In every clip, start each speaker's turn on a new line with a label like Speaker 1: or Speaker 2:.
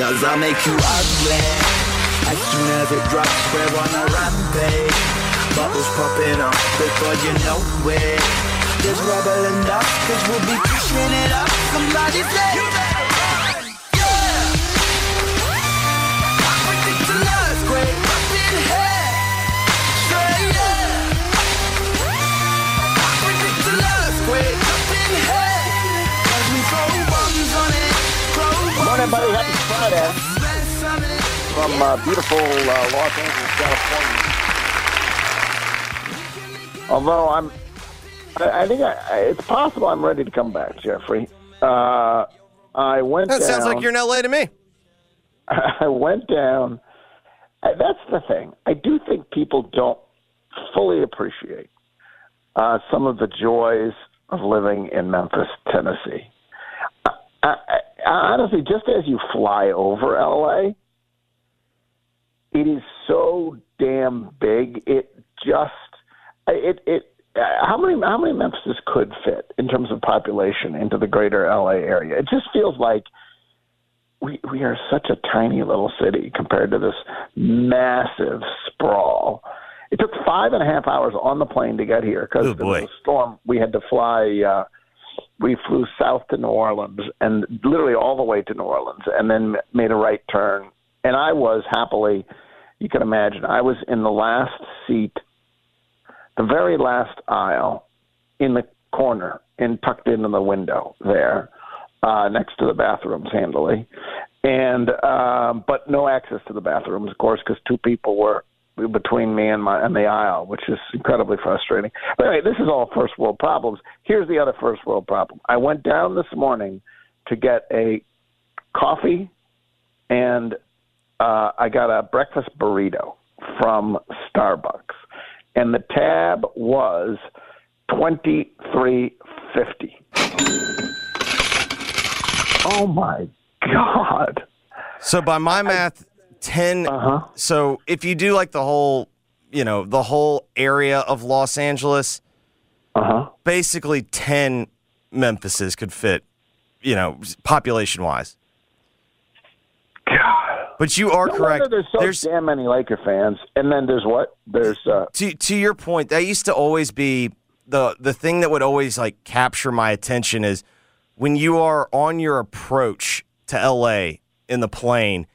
Speaker 1: Cause I'll make you ugly as soon as it drops. We're on a rampage. Bubbles popping up before you know it. There's rubble and dust, cause we'll be pushing it up. Somebody say,
Speaker 2: Morning, buddy. Happy. Friday.
Speaker 1: Mess on it.
Speaker 2: From uh, beautiful uh, Los Angeles, California. Although I'm, I, I think I, I- it's possible I'm ready to come back, Jeffrey. Uh, I went.
Speaker 3: That sounds like you're in LA to me.
Speaker 2: I went down. uh, That's the thing. I do think people don't fully appreciate uh, some of the joys of living in Memphis, Tennessee. I, I, honestly, just as you fly over LA, it is so damn big. It just it it. How many how many Memphises could fit in terms of population into the greater LA area? It just feels like we we are such a tiny little city compared to this massive sprawl. It took five and a half hours on the plane to get here because
Speaker 3: Oh,
Speaker 2: there was storm. We had to fly. Uh, we flew south to New Orleans and literally all the way to New Orleans, and then made a right turn. And I was happily, you can imagine, I was in the last seat, the very last aisle, in the corner, and tucked into the window there uh, next to the bathrooms, handily, and um, but no access to the bathrooms, of course, because two people were between me and my and the aisle, which is incredibly frustrating. But anyway, this is all first world problems. Here's the other first world problem. I went down this morning to get a coffee, and uh, I got a breakfast burrito from Starbucks, and the tab was twenty three fifty. Oh my god!
Speaker 3: So by my math, ten.
Speaker 2: Uh-huh.
Speaker 3: So if you do like the whole, you know, the whole area of Los Angeles,
Speaker 2: Uh huh.
Speaker 3: basically ten Memphises could fit, you know, population wise.
Speaker 2: God.
Speaker 3: But you are
Speaker 2: No
Speaker 3: correct.
Speaker 2: there's so damn many Laker fans. And then there's what? There's uh,
Speaker 3: to to your point, that used to always be the the thing that would always like capture my attention is when you are on your approach to LA in the plane,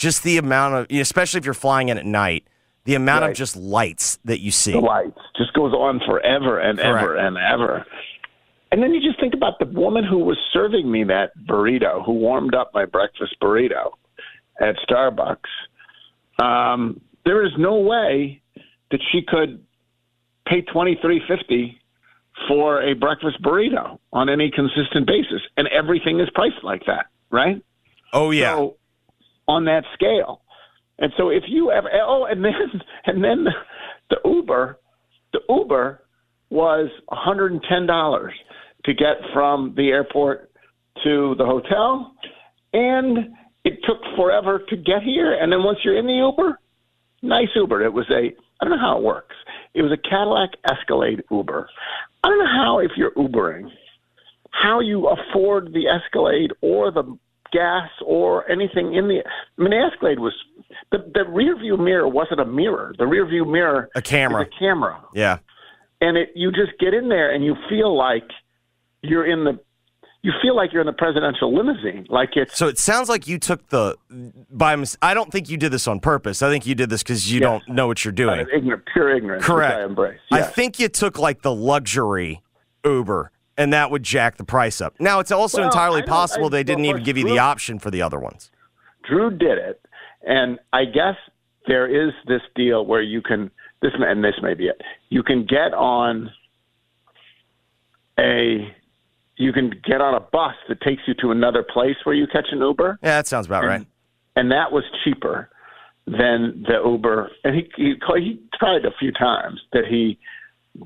Speaker 3: just the amount of especially if you're flying in at night, the amount of just lights that you see.
Speaker 2: the lights just goes on forever and ever and ever. And then you just think about the woman who was serving me that burrito, who warmed up my breakfast burrito at Starbucks. Um, there is no way that she could pay twenty three fifty for a breakfast burrito on any consistent basis, and everything is priced like that, right?
Speaker 3: Oh yeah.
Speaker 2: So, on that scale. And so if you ever oh and then and then the Uber the Uber was $110 to get from the airport to the hotel and it took forever to get here and then once you're in the Uber nice Uber it was a I don't know how it works. It was a Cadillac Escalade Uber. I don't know how if you're Ubering how you afford the Escalade or the gas or anything in the. I mean, Escalade was the the rear view mirror wasn't a mirror. The rear view mirror
Speaker 3: A camera.
Speaker 2: is a camera,
Speaker 3: Yeah.
Speaker 2: and it you just get in there and you feel like you're in the you feel like you're in the presidential limousine. Like it's
Speaker 3: So it sounds like you took the by. mis- I don't think you did this on purpose. I think you did this because you don't know what you're doing.
Speaker 2: ignorant, pure ignorance.
Speaker 3: Correct.
Speaker 2: I embrace.
Speaker 3: I think you took like the luxury Uber, and that would jack the price up. Now it's also
Speaker 2: Well,
Speaker 3: entirely possible
Speaker 2: I-
Speaker 3: they didn't even give you
Speaker 2: Drew-
Speaker 3: the option for the other ones.
Speaker 2: Drew did it, and I guess there is this deal where you can this and this may be it. You can get on a you can get on a bus that takes you to another place where you catch an Uber,
Speaker 3: Yeah, that sounds about right.
Speaker 2: and that was cheaper than the Uber. And he he, he tried a few times that he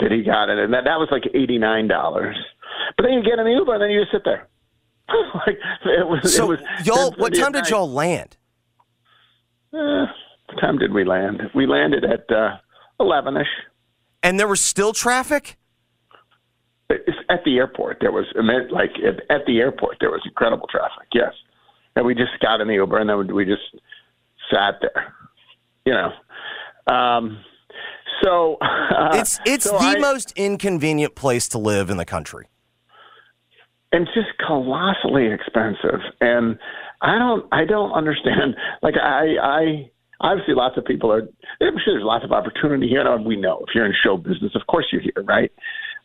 Speaker 2: that he got it, and that that was like eighty nine dollars. But then you get in the Uber, and then you just sit there. like it was.
Speaker 3: So
Speaker 2: it was
Speaker 3: y'all, what time did y'all land?
Speaker 2: Uh, what time did we land? We landed at uh, eleven-ish.
Speaker 3: And there was still traffic.
Speaker 2: It's at the airport. There was like at, at the airport there was incredible traffic. Yes, and we just got in the Uber and then we just sat there. You know, um, so uh,
Speaker 3: It's it's
Speaker 2: so
Speaker 3: the
Speaker 2: I-
Speaker 3: most inconvenient place to live in the country.
Speaker 2: And just colossally expensive. And I don't, I don't understand. Like I, I obviously lots of people are. I'm sure there's lots of opportunity here. And we know if you're in show business, of course you're here, right?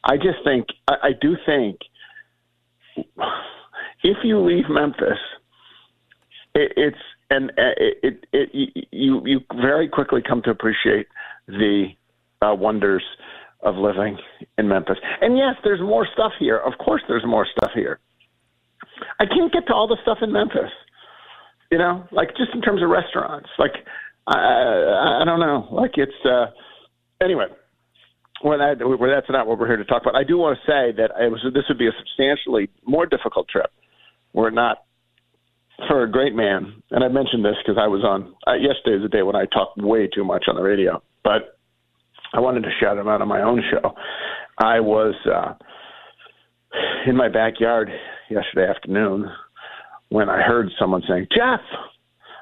Speaker 2: I just think, I, I do think, if you leave Memphis, it, it's and uh, it, it, it you you very quickly come to appreciate the uh, wonders of living in Memphis. And yes, there's more stuff here. Of course, there's more stuff here. I can't get to all the stuff in Memphis. You know, like just in terms of restaurants. Like I, I, I don't know. Like it's uh, anyway. Well, that, well, that's not what we're here to talk about. I do want to say that it was this would be a substantially more difficult trip were not for a great man. And I mentioned this because I was on uh, yesterday is the day when I talked way too much on the radio, but I wanted to shout him out on my own show. I was uh, in my backyard yesterday afternoon when I heard someone saying, Geoff.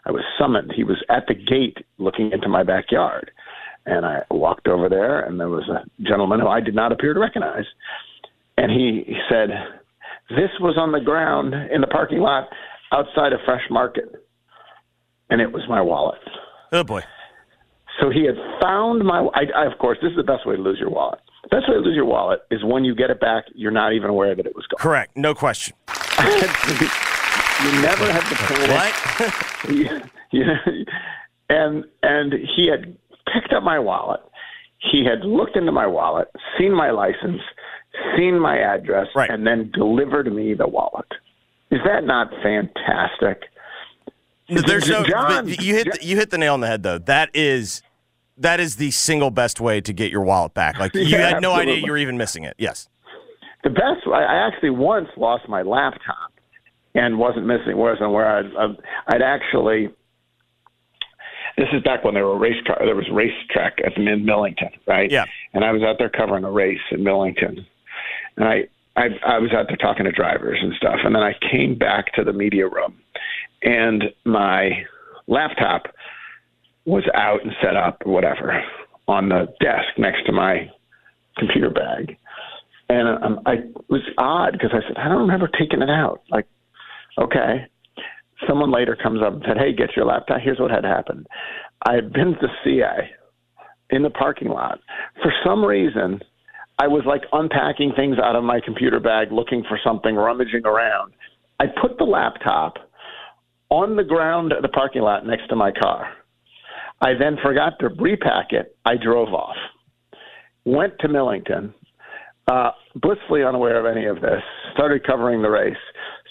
Speaker 2: I was summoned. He was at the gate looking into my backyard. And I walked over there, and there was a gentleman who I did not appear to recognize. And he, said, This was on the ground in the parking lot outside of Fresh Market. And it was my wallet.
Speaker 3: Oh boy.
Speaker 2: So he had found my. I, I, of course, this is the best way to lose your wallet. The best way to lose your wallet is when you get it back, you're not even aware that it was gone.
Speaker 3: Correct. No question.
Speaker 2: you never have to panic.
Speaker 3: What?
Speaker 2: and and he had picked up my wallet. He had looked into my wallet, seen my license, seen my address,
Speaker 3: Right.
Speaker 2: and then delivered me the wallet. Is that not fantastic?
Speaker 3: There's no.
Speaker 2: John-
Speaker 3: you hit the, you hit the nail on the head though. That is that is the single best way to get your wallet back. Like you
Speaker 2: Yeah,
Speaker 3: had no idea you were even missing it. Yes.
Speaker 2: The best. I, I actually once lost my laptop and wasn't missing. Wasn't where I'd, I'd, I'd actually. This is back when there were race car. There was a racetrack at the in Millington, right?
Speaker 3: Yeah.
Speaker 2: And I was out there covering a race in Millington, and I, I I was out there talking to drivers and stuff, and then I came back to the media room, and my laptop was out and set up or whatever on the desk next to my computer bag. And um, I it was odd because I said, I don't remember taking it out. Like, okay. Someone later comes up and said, Hey, get your laptop. Here's what had happened. I had been to the CA in the parking lot. For some reason, I was like unpacking things out of my computer bag, looking for something, rummaging around. I put the laptop on the ground at the parking lot next to my car. I then forgot to repack it. I drove off, went to Millington, uh, blissfully unaware of any of this, started covering the race.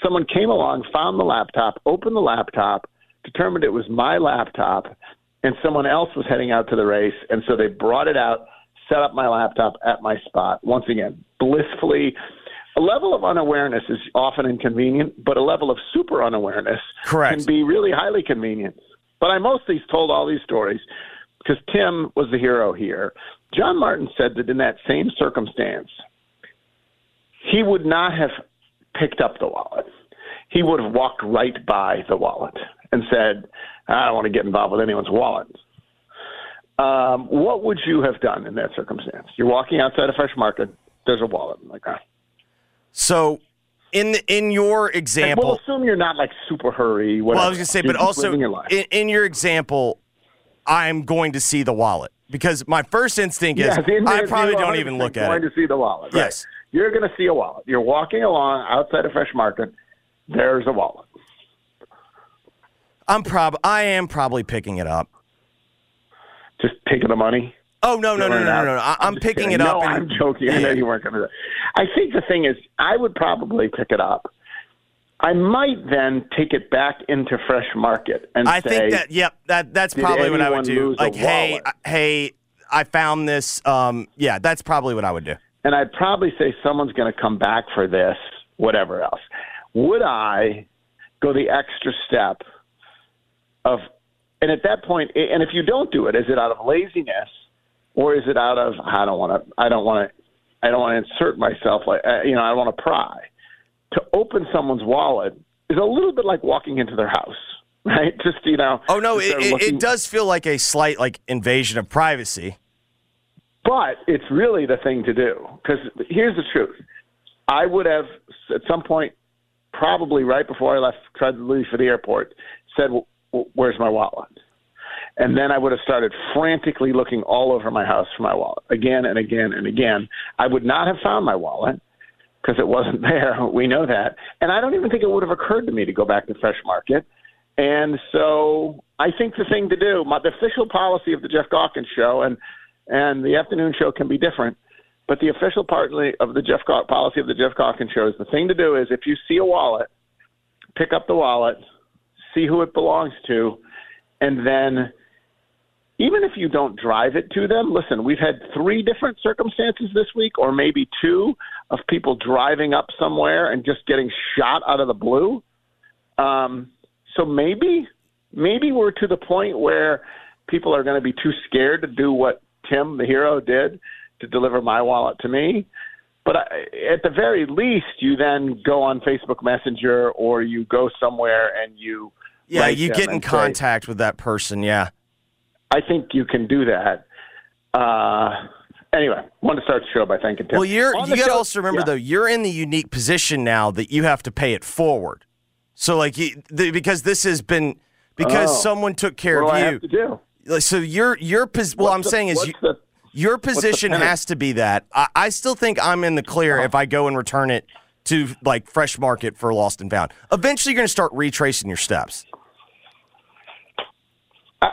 Speaker 2: Someone came along, found the laptop, opened the laptop, determined it was my laptop, and someone else was heading out to the race. And so they brought it out, set up my laptop at my spot. Once again, blissfully. A level of unawareness is often inconvenient, but a level of super unawareness
Speaker 3: Correct.
Speaker 2: can be really highly convenient. But I mostly told all these stories because Tim was the hero here. John Martin said that in that same circumstance, he would not have picked up the wallet. He would have walked right by the wallet and said, I don't want to get involved with anyone's wallet. Um, what would you have done in that circumstance? You're walking outside a fresh market, there's a wallet. I'm like, ah.
Speaker 3: So, in the, in your example,
Speaker 2: we'll assume you're not like super hurry. Whatever.
Speaker 3: well, I was gonna say,
Speaker 2: You're
Speaker 3: but also
Speaker 2: your
Speaker 3: in, in your example, I'm going to see the wallet because my first instinct is
Speaker 2: Yes,
Speaker 3: I probably don't even
Speaker 2: 100%
Speaker 3: look at
Speaker 2: going
Speaker 3: it.
Speaker 2: to see the wallet. right.
Speaker 3: Yes.
Speaker 2: You're going to see a wallet. You're walking along outside of Fresh Market. There's a wallet.
Speaker 3: I'm prob I am probably picking it up.
Speaker 2: Just taking the money.
Speaker 3: Oh no no no no
Speaker 2: throwing
Speaker 3: no no! I, I'm
Speaker 2: just
Speaker 3: picking
Speaker 2: kidding.
Speaker 3: it up.
Speaker 2: No,
Speaker 3: and-
Speaker 2: I'm joking. I know you weren't going to. I think the thing is, I would probably pick it up. I might then take it back into Fresh Market and
Speaker 3: I
Speaker 2: say,
Speaker 3: think that yep that that's probably what I would do. Like hey? I- hey, I found this. Um, yeah, that's probably what I would do.
Speaker 2: and I'd probably say someone's going to come back for this, whatever else. Would I go the extra step of, and at that point, and if you don't do it, is it out of laziness or is it out of I don't want to, I don't want to, I don't want to insert myself like uh, you know I want to pry. To open someone's wallet is a little bit like walking into their house, right? Just you know.
Speaker 3: Oh no, it, it,
Speaker 2: looking-
Speaker 3: it does feel like a slight like invasion of privacy.
Speaker 2: But it's really the thing to do because here's the truth. I would have at some point, probably right before I left, tried to leave for the airport, said, "W- w- "Where's my wallet?" And then I would have started frantically looking all over my house for my wallet again and again and again. I would not have found my wallet because it wasn't there. We know that, and I don't even think it would have occurred to me to go back to Fresh Market. And so I think the thing to do, my, the official policy of the Geoff Calkins show, and and the afternoon show can be different, but the official part of the Jeff policy of the Geoff Calkins show is the thing to do is if you see a wallet, pick up the wallet, see who it belongs to, and then even if you don't drive it to them, listen, we've had three different circumstances this week, or maybe two, of people driving up somewhere and just getting shot out of the blue. Um, so maybe, maybe we're to the point where people are going to be too scared to do what Tim, the hero, did to deliver my wallet to me. But I, at the very least, you then go on Facebook Messenger or you go somewhere and you.
Speaker 3: Yeah, you get in
Speaker 2: and say,
Speaker 3: contact with that person. Yeah.
Speaker 2: I think you can do that. Uh, anyway, want to start the show by thanking Tim.
Speaker 3: Well, you're
Speaker 2: On
Speaker 3: you got to also remember
Speaker 2: yeah.
Speaker 3: though you're in the unique position now that you have to pay it forward. So like you, the, because this has been because
Speaker 2: Oh.
Speaker 3: someone took care
Speaker 2: What do I
Speaker 3: of
Speaker 2: have to
Speaker 3: you.
Speaker 2: do?
Speaker 3: Like, So your your pos- well,
Speaker 2: What's
Speaker 3: I'm
Speaker 2: the-
Speaker 3: saying is you,
Speaker 2: the-
Speaker 3: your position has to be that. I, I still think I'm in the clear if I go and return it to like Fresh Market for lost and found. Eventually, you're going to start retracing your steps.
Speaker 2: I,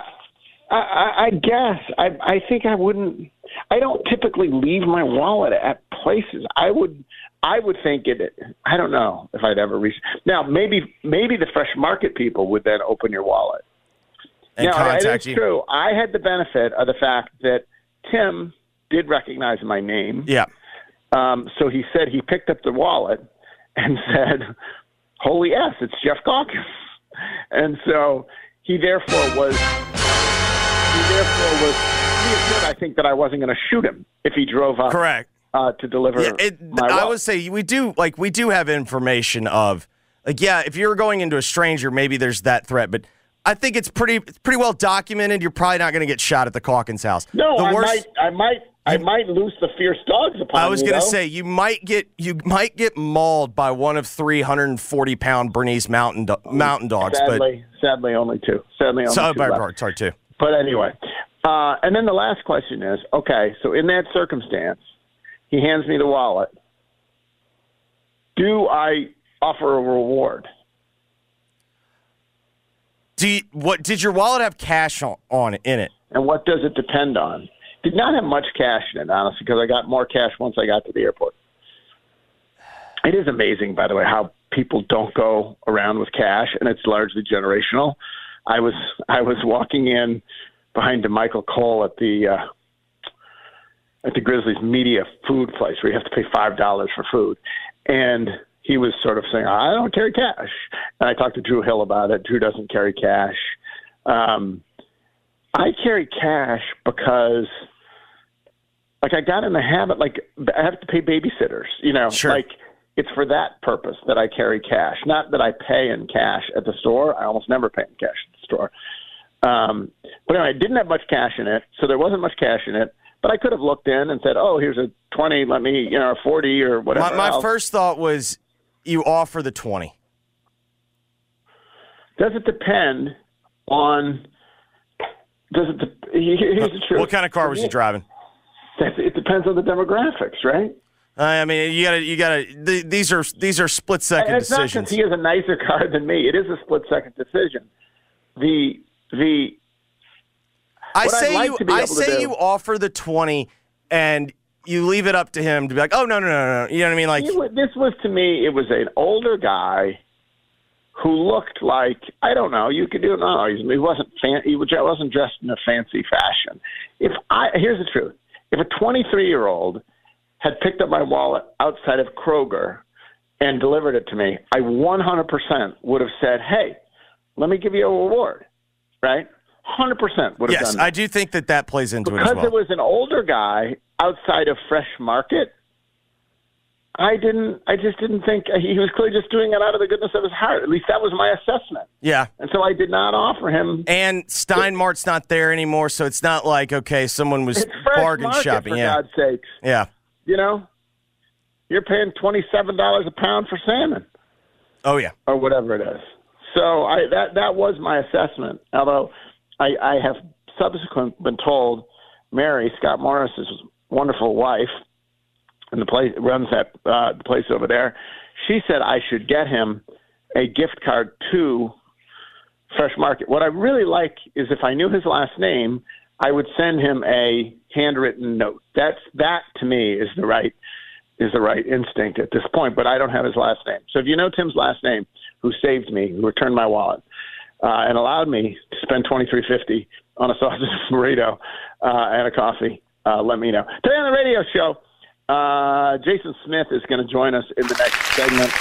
Speaker 2: I, I guess I, I think I wouldn't. I don't typically leave my wallet at places. I would. I would think it. I don't know if I'd ever reach. Now, maybe maybe the fresh market people would then open your wallet.
Speaker 3: And
Speaker 2: now,
Speaker 3: contact you.
Speaker 2: true. I had the benefit of the fact that Tim did recognize my name.
Speaker 3: Yeah.
Speaker 2: Um, so he said he picked up the wallet and said, "Holy s, it's Geoff Calkins," and so he therefore was. He therefore was. He I think that I wasn't going to shoot him if he drove up
Speaker 3: Correct.
Speaker 2: uh, to deliver
Speaker 3: Yeah, it, I would say we do like we do have information of like yeah, if you're going into a stranger, maybe there's that threat, but I think it's pretty it's pretty well documented. You're probably not going to get shot at the Calkins house.
Speaker 2: no,
Speaker 3: the
Speaker 2: I
Speaker 3: worst.
Speaker 2: might, I might, I might loose the fierce dogs upon
Speaker 3: I was going to say you might get you might get mauled by one of 340 pound Bernese mountain do- mountain dogs,
Speaker 2: Sadly, sadly, only two. Sadly, only
Speaker 3: so,
Speaker 2: two
Speaker 3: part, sorry too.
Speaker 2: But anyway, uh, and then the last question is: Okay, so in that circumstance, he hands me the wallet. Do I offer a reward?
Speaker 3: Do you, what did your wallet have cash on, on it in it?
Speaker 2: And what does it depend on? Did not have much cash in it, honestly, because I got more cash once I got to the airport. It is amazing, by the way, how people don't go around with cash, and it's largely generational. I was I was walking in behind Michael Cole at the uh, at the Grizzlies media food place where you have to pay five dollars for food, and he was sort of saying, "I don't carry cash." And I talked to Drew Hill about it. Drew doesn't carry cash. Um, I carry cash because, like, I got in the habit. Like, I have to pay babysitters. You know,
Speaker 3: Sure.
Speaker 2: like it's for that purpose that I carry cash. Not that I pay in cash at the store. I almost never pay in cash at the store. Um, but anyway, I didn't have much cash in it, so there wasn't much cash in it. But I could have looked in and said, "Oh, here's a twenty. Let me, you know, a forty or whatever."
Speaker 3: My, my first thought was you offer the 20?
Speaker 2: Does it depend on? Does it? de- Here's the truth.
Speaker 3: What kind of car was he driving?
Speaker 2: It depends on the demographics, right?
Speaker 3: I mean, you gotta, you gotta. th- These are these are split second
Speaker 2: it's not
Speaker 3: decisions.
Speaker 2: he has a nicer car than me. It is a split second decision. The the
Speaker 3: I say
Speaker 2: like
Speaker 3: you, I say you offer the twenty, and you leave it up to him to be like, oh no, no, no, no. You know what I mean? Like,
Speaker 2: He wa- this was to me, it was an older guy who looked like I don't know. You could do it. no, he wasn't fan, he was- wasn't dressed in a fancy fashion. If I here's the truth, if a 23 year old had picked up my wallet outside of Kroger and delivered it to me, I 100% would have said, "Hey, let me give you a reward." Right? 100% would have
Speaker 3: yes,
Speaker 2: done that
Speaker 3: I do think that that plays into it
Speaker 2: because
Speaker 3: well.
Speaker 2: it was an older guy outside of Fresh Market. I didn't. I just didn't think uh, he was clearly just doing it out of the goodness of his heart. At least that was my assessment,
Speaker 3: yeah,
Speaker 2: and so I did not offer him.
Speaker 3: and Steinmart's not there anymore, so it's not like okay, someone was bargain shopping.
Speaker 2: for
Speaker 3: Yeah,
Speaker 2: God's sakes.
Speaker 3: yeah.
Speaker 2: You know, you're paying twenty seven dollars a pound for salmon
Speaker 3: Oh yeah.
Speaker 2: or whatever it is. So I that that was my assessment. Although I, I have subsequently been told Mary Scott Morris's wonderful wife, and the place runs that uh, the place over there. She said I should get him a gift card to Fresh Market. What I really like is if I knew his last name, I would send him a handwritten note. That's that to me is the right is the right instinct at this point, but I don't have his last name. So if you know Tim's last name, who saved me, who returned my wallet, uh, and allowed me to spend twenty three fifty on a sausage burrito uh, and a coffee, uh, let me know. Today on the radio show, uh, Jason Smith is going to join us in the next segment.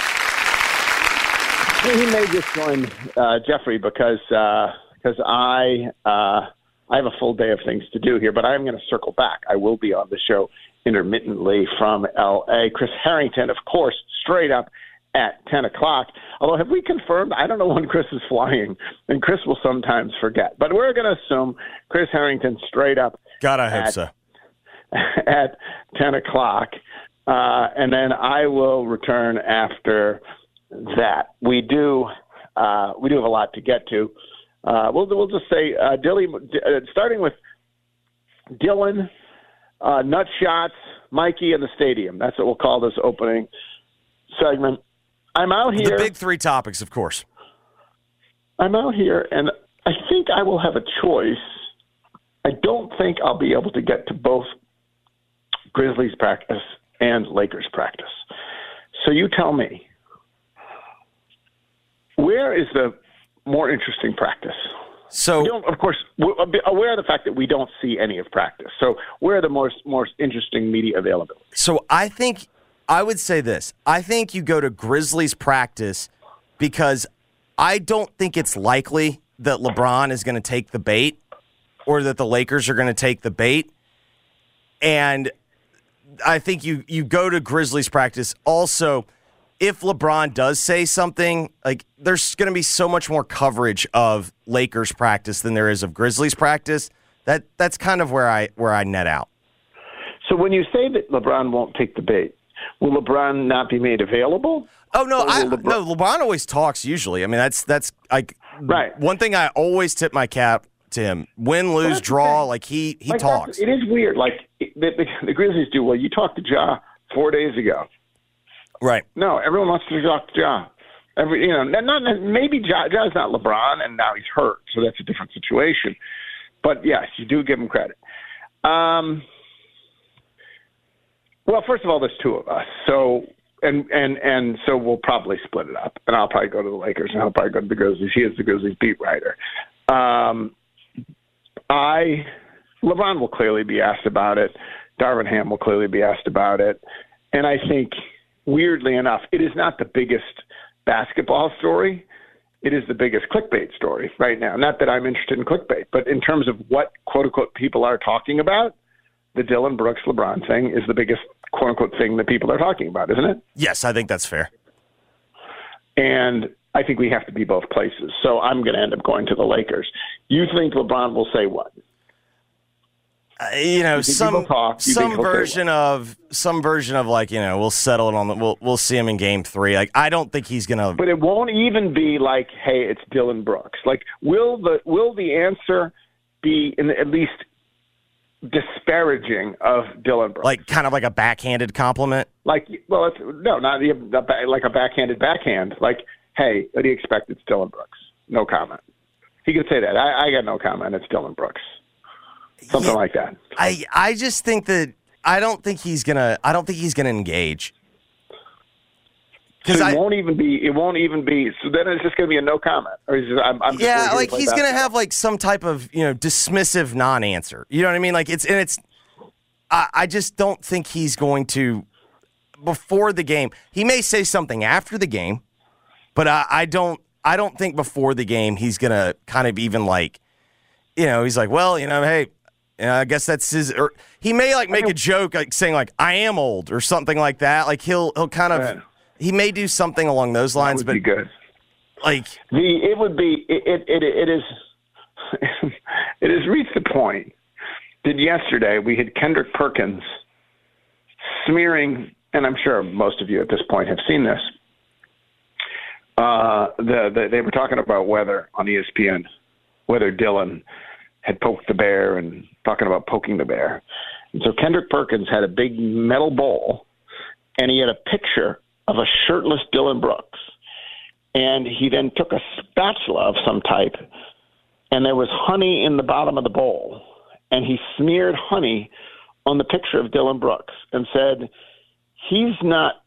Speaker 2: He may just join uh, Jeffrey because because I uh, I have a full day of things to do here, but I'm going to circle back. I will be on the show intermittently from L.A. Chris Harrington, of course, straight up at 10 o'clock. Although, have we confirmed? I don't know when Chris is flying, and Chris will sometimes forget. But we're going to assume Chris Harrington straight up
Speaker 3: God, I hope
Speaker 2: At-
Speaker 3: so.
Speaker 2: at 10 o'clock. Uh, and then I will return after that. We do uh, we do have a lot to get to. Uh, we'll we'll just say uh, Dilly, uh, starting with Dillon, uh, nut shots, Mikey, and the stadium. That's what we'll call this opening segment. I'm out here.
Speaker 3: The
Speaker 2: here.
Speaker 3: big three topics, of course.
Speaker 2: I'm out here, and I think I will have a choice. I don't think I'll be able to get to both Grizzlies practice and Lakers practice. So you tell me, where is the more interesting practice?
Speaker 3: So
Speaker 2: of course, we're uh, aware of the fact that we don't see any of practice. So where are the most more interesting media availability?
Speaker 3: So I think I would say this. I think you go to Grizzlies practice because I don't think it's likely that LeBron is going to take the bait or that the Lakers are going to take the bait. And I think you you go to Grizzlies practice also if LeBron does say something, like there's going to be so much more coverage of Lakers practice than there is of Grizzlies practice. That that's kind of where I where I net out.
Speaker 2: So when you say that LeBron won't take the bait, will LeBron not be made available?
Speaker 3: Oh no, I,
Speaker 2: LeBron-
Speaker 3: no. LeBron always talks. Usually, I mean that's that's like
Speaker 2: Right.
Speaker 3: One thing I always tip my cap to him: win, lose, draw. Like he he
Speaker 2: Like,
Speaker 3: talks.
Speaker 2: It is weird. Like the, the, the Grizzlies do. Well, you talked to Ja four days ago.
Speaker 3: Right.
Speaker 2: No, everyone wants to talk to Ja. Every you know, not, not maybe Ja, Ja's not LeBron, and now he's hurt, so that's a different situation. But yes, you do give him credit. Um, well, first of all, there's two of us, so and and and so we'll probably split it up, and I'll probably go to the Lakers, and I'll probably go to the Grizzlies. He is the Grizzlies beat writer. Um, I LeBron will clearly be asked about it. Darvin Ham will clearly be asked about it, and I think weirdly enough, it is not the biggest basketball story. It is the biggest clickbait story right now. Not that I'm interested in clickbait, but in terms of what quote unquote people are talking about, the Dillon Brooks LeBron thing is the biggest quote unquote thing that people are talking about, isn't it?
Speaker 3: Yes, I think that's fair.
Speaker 2: And I think we have to be both places. So I'm going to end up going to the Lakers. You think LeBron will say what?
Speaker 3: Uh, you know, some
Speaker 2: talk? You
Speaker 3: some
Speaker 2: think
Speaker 3: version of some version of like you know we'll settle it on the we'll we'll see him in game three. Like I don't think he's gonna.
Speaker 2: But it won't even be like, hey, it's Dillon Brooks. Like, will the will the answer be in at least disparaging of Dillon Brooks?
Speaker 3: like kind of like a backhanded compliment.
Speaker 2: like well, it's no, not the, the like a backhanded backhand. Like, hey, what do you expect? It's Dillon Brooks. No comment. He could say that. I, I got no comment. It's Dillon Brooks. Something
Speaker 3: Yeah.
Speaker 2: like that.
Speaker 3: I I just think that I don't think he's gonna I don't think he's gonna engage.
Speaker 2: So
Speaker 3: Because
Speaker 2: it
Speaker 3: I
Speaker 2: won't even be. It won't even be. So then it's just going to be a no comment. Or is it, I'm, I'm just
Speaker 3: yeah, like he's gonna have like some type of you know dismissive non-answer. You know what I mean? Like it's and it's. I, I just don't think he's going to before the game. He may say something after the game, but I, I don't. I don't think before the game he's gonna kind of even like, you know, he's like, well, you know, hey, know, I guess that's his. Or he may like make a joke like saying like I am old or something like that. Like he'll he'll kind of he may do something along those lines,
Speaker 2: would
Speaker 3: but
Speaker 2: be good.
Speaker 3: like
Speaker 2: The it would be it it it, it is it has reached the point that yesterday we had Kendrick Perkins smearing, and I'm sure most of you at this point have seen this. Uh, the, the they were talking about whether on ESPN whether Dillon had poked the bear and talking about poking the bear. And so Kendrick Perkins had a big metal bowl, and he had a picture of a shirtless Dillon Brooks and he then took a spatula of some type, and there was honey in the bottom of the bowl, and he smeared honey on the picture of Dillon Brooks and said, "He's not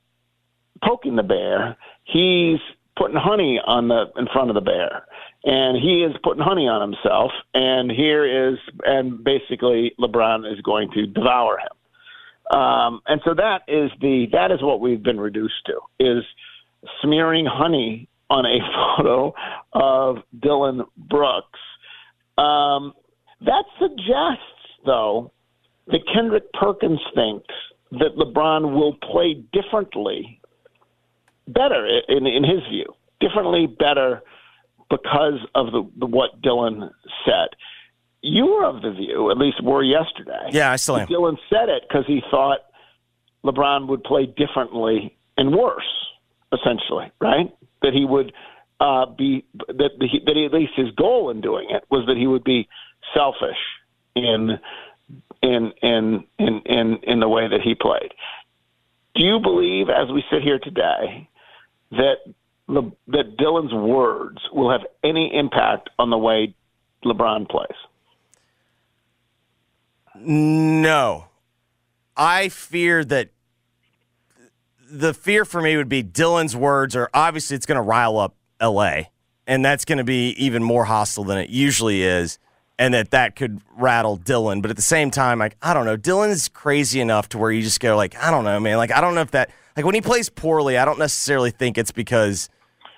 Speaker 2: poking the bear; he's putting honey on the in front of the bear." And he is putting honey on himself, and here is, and basically LeBron is going to devour him. Um, and so that is the that is what we've been reduced to is smearing honey on a photo of Dillon Brooks. Um, that suggests, though, that Kendrick Perkins thinks that LeBron will play differently, better in, in his view, differently better because of the, the what Dillon said. You were of the view, at least were yesterday.
Speaker 3: yeah, I still am.
Speaker 2: Dillon said it because he thought LeBron would play differently and worse, essentially, right? That he would uh, be that he, that he, at least his goal in doing it was that he would be selfish in in in in in in the way that he played. Do you believe, as we sit here today, that Le, that Dillon's words will have any impact on the way LeBron plays?
Speaker 3: No. I fear that the fear for me would be Dillon's words are obviously it's going to rile up LA and that's going to be even more hostile than it usually is and that that could rattle Dillon but at the same time like I don't know Dillon's crazy enough to where you just go like I don't know man like I don't know if that like when he plays poorly I don't necessarily think it's because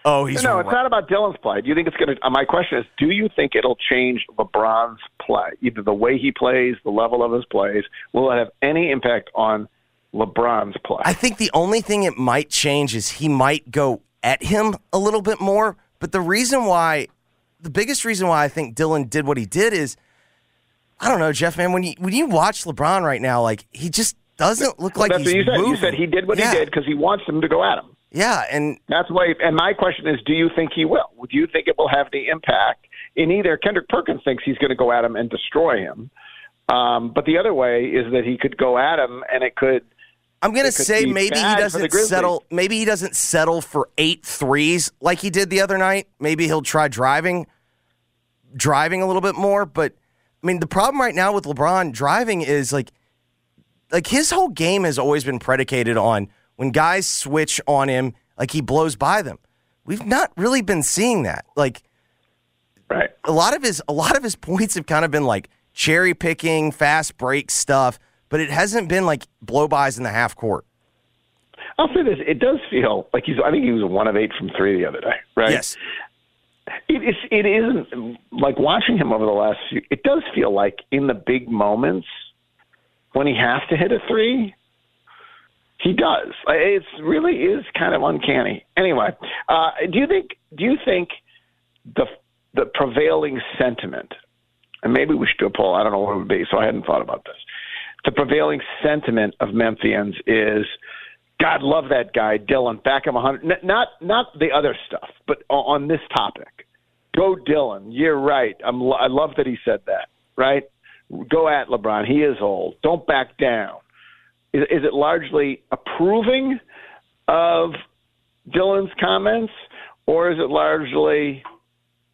Speaker 3: oh he's
Speaker 2: no, it's not about Dillon's play. Do you think it's going to? Uh, my question is, do you think it'll change LeBron's play, either the way he plays, the level of his plays? Will it have any impact on LeBron's play?
Speaker 3: I think the only thing it might change is he might go at him a little bit more. But the reason why, the biggest reason why I think Dillon did what he did is, I don't know, Geoff, man. When you when you watch LeBron right now, like he just doesn't look like
Speaker 2: That's
Speaker 3: he's
Speaker 2: what you said.
Speaker 3: moving.
Speaker 2: You said he did what
Speaker 3: Yeah.
Speaker 2: he did because he wants him to go at him.
Speaker 3: Yeah, and
Speaker 2: That's why. And my question is, do you think he will? Do you think it will have the impact? In either Kendrick Perkins thinks he's going to go at him and destroy him, um, but the other way is that he could go at him and it could.
Speaker 3: I'm gonna say maybe he
Speaker 2: bad for the
Speaker 3: doesn't settle. Maybe he doesn't settle for eight threes like he did the other night. Maybe he'll try driving, driving a little bit more. But I mean, the problem right now with LeBron driving is like, like his whole game has always been predicated on when guys switch on him, like he blows by them. We've not really been seeing that. Like
Speaker 2: Right.
Speaker 3: a lot of his a lot of his points have kind of been like cherry picking, fast break stuff, but it hasn't been like blow bys in the half court.
Speaker 2: I'll say this: it does feel like he's. I think he was one of eight from three the other day. Right.
Speaker 3: Yes.
Speaker 2: It is. It isn't like watching him over the last few. It does feel like in the big moments when he has to hit a three, he does. It really is kind of uncanny. Anyway, uh, do you think? Do you think the the prevailing sentiment and maybe we should do a poll. I don't know what it would be, so I hadn't thought about this. The prevailing sentiment of Memphians is, God, love that guy, Dillon. Back him 100. Not not the other stuff, but on this topic. Go Dillon. You're right. I'm, I love that he said that. Right. Go at LeBron. He is old. Don't back down. Is, is it largely approving of Dillon's comments, or is it largely,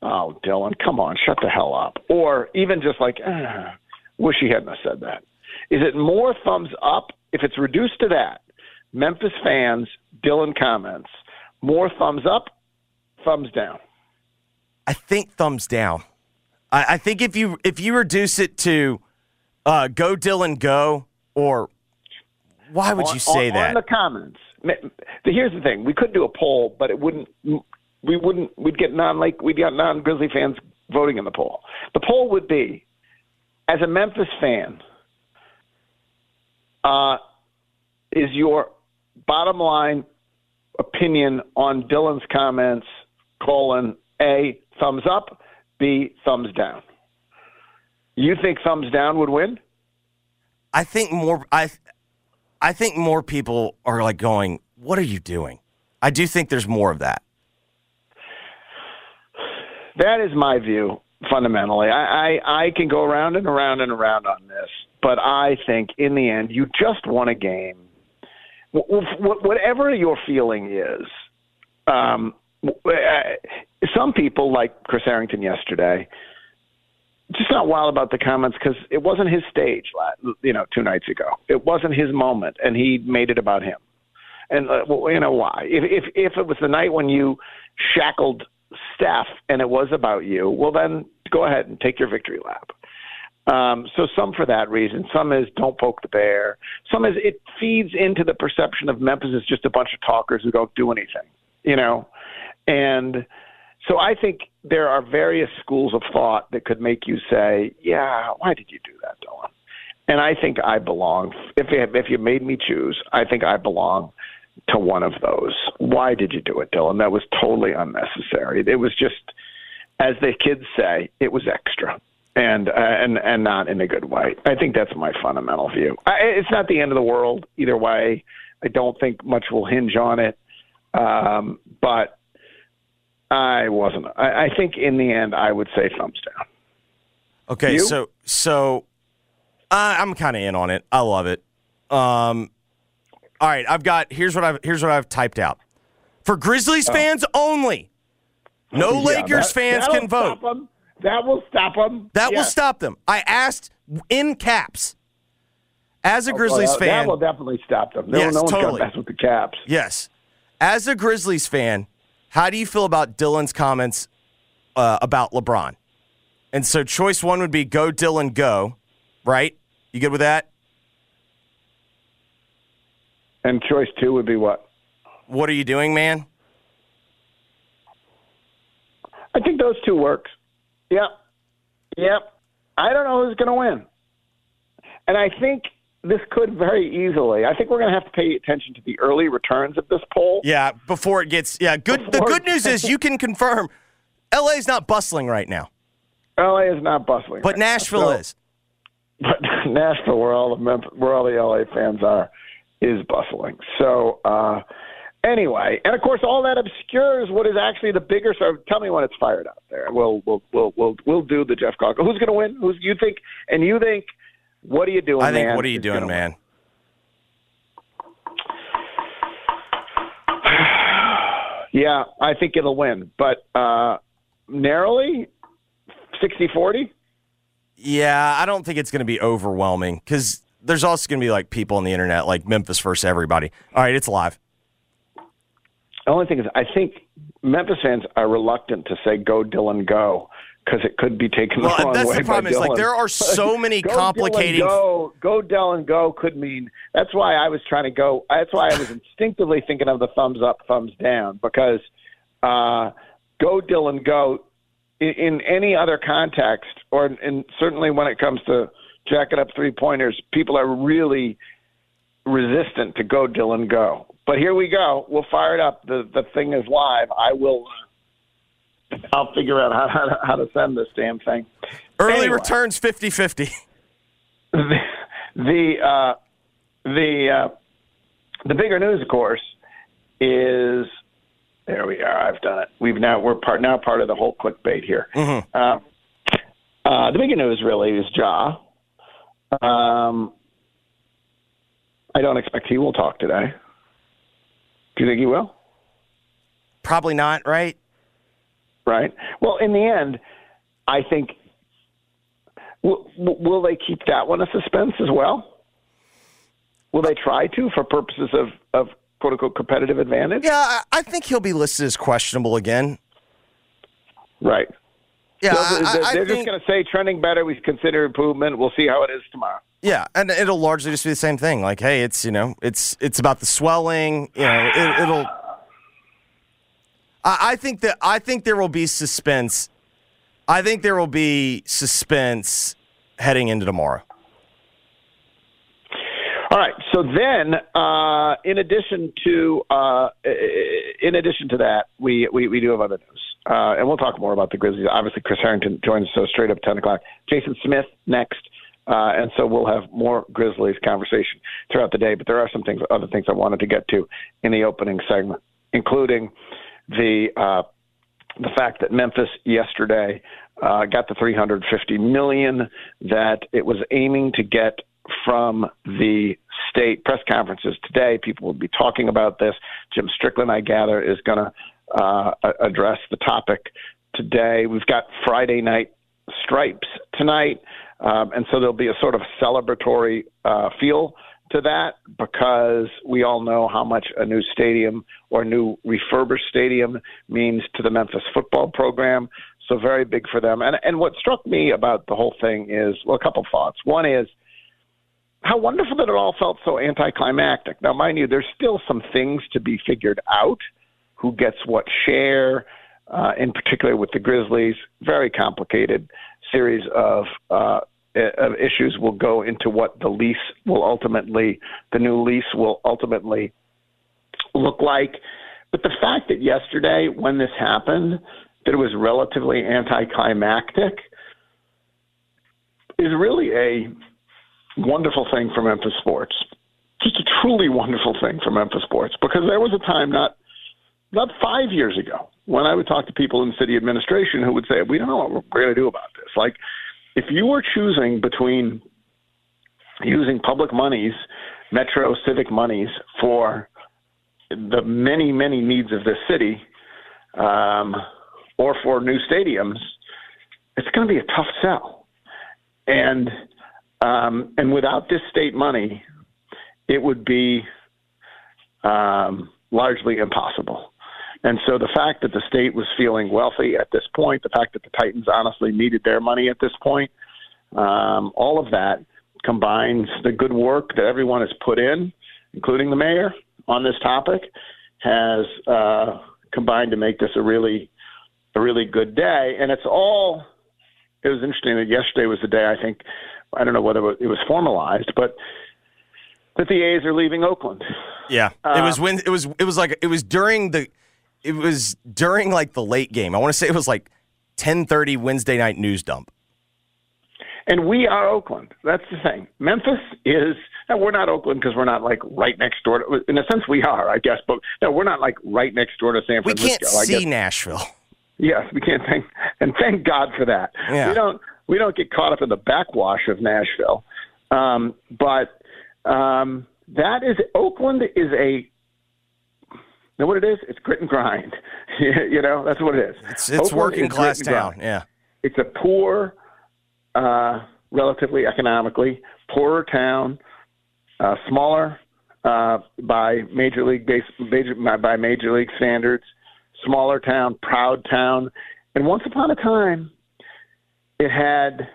Speaker 2: oh, Dillon, come on, shut the hell up, or even just like, ah, wish he hadn't said that? Is it more thumbs up if it's reduced to that? Memphis fans, Dillon comments, more thumbs up, thumbs down.
Speaker 3: I think thumbs down. I, I think if you if you reduce it to uh, go Dillon go or why would
Speaker 2: on,
Speaker 3: you say
Speaker 2: on,
Speaker 3: that?
Speaker 2: On the comments. Here's the thing: we could do a poll, but it wouldn't. We wouldn't. We'd get non like we'd get non Grizzly fans voting in the poll. The poll would be, as a Memphis fan, uh, is your bottom line opinion on Dillon's comments colon a thumbs up, b thumbs down. You think thumbs down would win?
Speaker 3: I think more. I I think more people are like going, "What are you doing?" I do think there's more of that.
Speaker 2: That is my view fundamentally. I, I, I can go around and around and around on this, but I think in the end, you just won a game. Whatever your feeling is, um, some people like Chris Harrington yesterday just not wild about the comments because it wasn't his stage, you know, two nights ago. It wasn't his moment, and he made it about him. And uh, well, you know why? If if if it was the night when you shackled Steph and it was about you, well then go ahead and take your victory lap. Um, so some for that reason, some is don't poke the bear. Some is it feeds into the perception of Memphis as just a bunch of talkers who don't do anything, you know, and so I think there are various schools of thought that could make you say, "Yeah, why did you do that, Dillon?" And I think I belong. If you, if you made me choose, I think I belong to one of those. Why did you do it, Dillon? That was totally unnecessary. It was just, as the kids say, it was extra, and uh, and and not in a good way. I think that's my fundamental view. I, it's not the end of the world either way. I don't think much will hinge on it, um, but I wasn't. I, I think in the end, I would say thumbs down.
Speaker 3: Okay,
Speaker 2: You?
Speaker 3: so so uh, I'm kind of in on it. I love it. Um, all right, I've got here's what I've here's what I've typed out for Grizzlies fans only. No
Speaker 2: Oh. Yeah,
Speaker 3: Lakers
Speaker 2: that-
Speaker 3: fans can vote.
Speaker 2: That will stop them.
Speaker 3: That will stop them. I asked in caps as a Grizzlies
Speaker 2: that,
Speaker 3: fan.
Speaker 2: That will definitely stop them. No,
Speaker 3: Yes,
Speaker 2: no one's
Speaker 3: totally.
Speaker 2: going to mess with the Caps.
Speaker 3: Yes. As a Grizzlies fan, how do you feel about Dillon's comments uh, about LeBron? And so choice one would be go Dillon go, right? You good with that?
Speaker 2: And choice two would be what?
Speaker 3: What are you doing, man?
Speaker 2: I think those two works. Yep. Yep. I don't know who's going to win. And I think this could very easily. I think we're going to have to pay attention to the early returns of this poll.
Speaker 3: Yeah, before it gets yeah, good the good news is you can confirm LA is not bustling right now,
Speaker 2: LA is not bustling.
Speaker 3: but
Speaker 2: right now.
Speaker 3: Nashville
Speaker 2: So-
Speaker 3: is.
Speaker 2: But Nashville, where all the Memphis, where all the LA fans are, is bustling. So uh, anyway, and of course, all that obscures what is actually the bigger. So tell me when it's fired up. There, we'll we'll we'll we'll, we'll do the Jeff Cocker. Who's going to win? Who's you think? And you think? What are you doing?
Speaker 3: I think
Speaker 2: man,
Speaker 3: what are you doing, man?
Speaker 2: Yeah, I think it'll win, but uh, narrowly, 60-40?
Speaker 3: Yeah, I don't think it's going to be overwhelming because there's also going to be like people on the internet like Memphis versus everybody. All right, it's live.
Speaker 2: The only thing is, I think Memphis fans are reluctant to say "Go Dillon, go" because it could be taken the
Speaker 3: Well,
Speaker 2: wrong
Speaker 3: that's
Speaker 2: way.
Speaker 3: the problem. Is like there are so many
Speaker 2: Go. Dillon, go, go Dillon, go could mean. That's why I was trying to go. That's why I was instinctively thinking of the thumbs up, thumbs down because uh, go Dillon, go in, in any other context, or in, certainly when it comes to jacking up three pointers, people are really resistant to go Dillon, go. But here we go. We'll fire it up. The the thing is live. I will. I'll figure out how, how, to, how to send this damn thing.
Speaker 3: Early
Speaker 2: Anyway.
Speaker 3: returns 50 50.
Speaker 2: the the uh, the uh, the bigger news, of course, is there we are. I've done it. We've now we're part now part of the whole clickbait here. Uh, uh, the bigger news really is Ja. Um, I don't expect he will talk today. Do you think he will?
Speaker 3: Probably not, right?
Speaker 2: Right. Well, in the end, I think will, will they keep that one a suspense as well? Will they try to for purposes of, of quote unquote competitive advantage?
Speaker 3: Yeah, I- think he'll be listed as questionable again.
Speaker 2: Right.
Speaker 3: Yeah,
Speaker 2: So they're
Speaker 3: I- I
Speaker 2: they're just going to say trending better. We consider improvement. We'll see how it is tomorrow.
Speaker 3: Yeah, and it'll largely just be the same thing. Like, hey, it's you know, it's it's about the swelling. You know, it, it'll. I, I think that I think there will be suspense. I think there will be suspense heading into tomorrow.
Speaker 2: All right. So then, uh, in addition to uh, in addition to that, we, we, we do have other news, uh, and we'll talk more about the Grizzlies. Obviously, Chris Harrington joins us so straight up ten o'clock. Jason Smith next, uh, and so we'll have more Grizzlies conversation throughout the day. But there are some things, other things I wanted to get to in the opening segment, including the uh, the fact that Memphis yesterday uh, got the 350 million that it was aiming to get from the state press conferences today. People will be talking about this. Jim Strickland, I gather, is going to uh, address the topic today. We've got Friday night stripes tonight, um, and so there'll be a sort of celebratory uh, feel to that because we all know how much a new stadium or new refurbished stadium means to the Memphis football program. So very big for them. And and what struck me about the whole thing is well, a couple thoughts. One is how wonderful that it all felt so anticlimactic. Now, mind you, there's still some things to be figured out. Who gets what share? Uh, in particular, with the Grizzlies, very complicated series of uh, Uh, of issues will go into what the lease will ultimately, the new lease will ultimately look like. But the fact that yesterday, when this happened, that it was relatively anticlimactic is really a wonderful thing for Memphis sports. Just a truly wonderful thing for Memphis sports because there was a time not not five years ago when I would talk to people in city administration who would say, "We don't know what we're going to do about this." Like, if you were choosing between using public monies, metro civic monies for the many many needs of this city, um, or for new stadiums, it's going to be a tough sell. And um, and without this state money, it would be um, largely impossible. And so the fact that the state was feeling wealthy at this point, the fact that the Titans honestly needed their money at this point, um, all of that combines the good work that everyone has put in, including the mayor, on this topic, has uh, combined to make this a really, a really good day. And it's all. It was interesting that yesterday was the day I think I don't know whether it was formalized, but that the A's are leaving Oakland.
Speaker 3: Yeah, it was when it was it was like it was during the it was during like the late game. I want to say it was like ten thirty Wednesday night news dump.
Speaker 2: And we are Oakland. That's the thing. Memphis is, and we're not Oakland because we're not like right next door. To, in a sense, we are, I guess, but no, we're not like right next door to San Francisco.
Speaker 3: We can't
Speaker 2: I
Speaker 3: see. Nashville.
Speaker 2: Yes, we can't thank and thank God for that.
Speaker 3: Yeah.
Speaker 2: We don't we don't get caught up in the backwash of Nashville. Um, but um, that is Oakland is a know what it is? It's grit and grind. you know, that's what it is.
Speaker 3: It's it's
Speaker 2: Oakland
Speaker 3: working class town. Yeah.
Speaker 2: It's a poor, uh, relatively economically poorer town, uh, smaller uh, by major league base, major, by major league standards, smaller town, proud town, and once upon a time, it had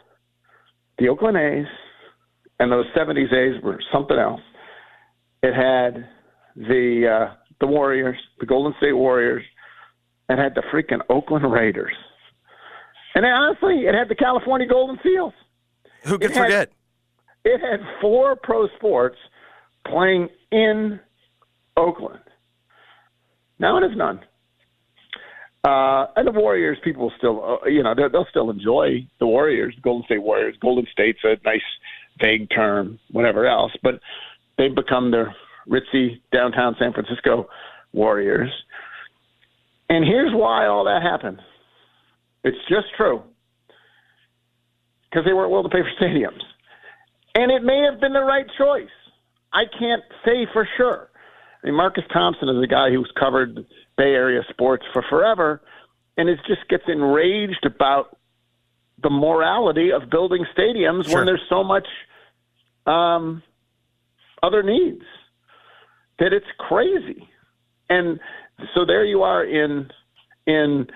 Speaker 2: the Oakland A's, and those '70s A's were something else. It had the uh, the Warriors, the Golden State Warriors, and had the freaking Oakland Raiders. And honestly, it had the California Golden Seals.
Speaker 3: Who could
Speaker 2: It had-
Speaker 3: forget?
Speaker 2: It had four pro sports playing in Oakland. Now it is none. Uh, and the Warriors, people will still, uh, you know, they'll still enjoy the Warriors, Golden State Warriors. Golden State's a nice, vague term, whatever else, but they've become the ritzy downtown San Francisco Warriors. And here's why all that happened. It's just true. Because they weren't willing to pay for stadiums. And it may have been the right choice. I can't say for sure. I mean, Marcus Thompson is a guy who's covered Bay Area sports for forever, and it just gets enraged about the morality of building stadiums
Speaker 3: Sure.
Speaker 2: when there's so much um, other needs that it's crazy. And so there you are in in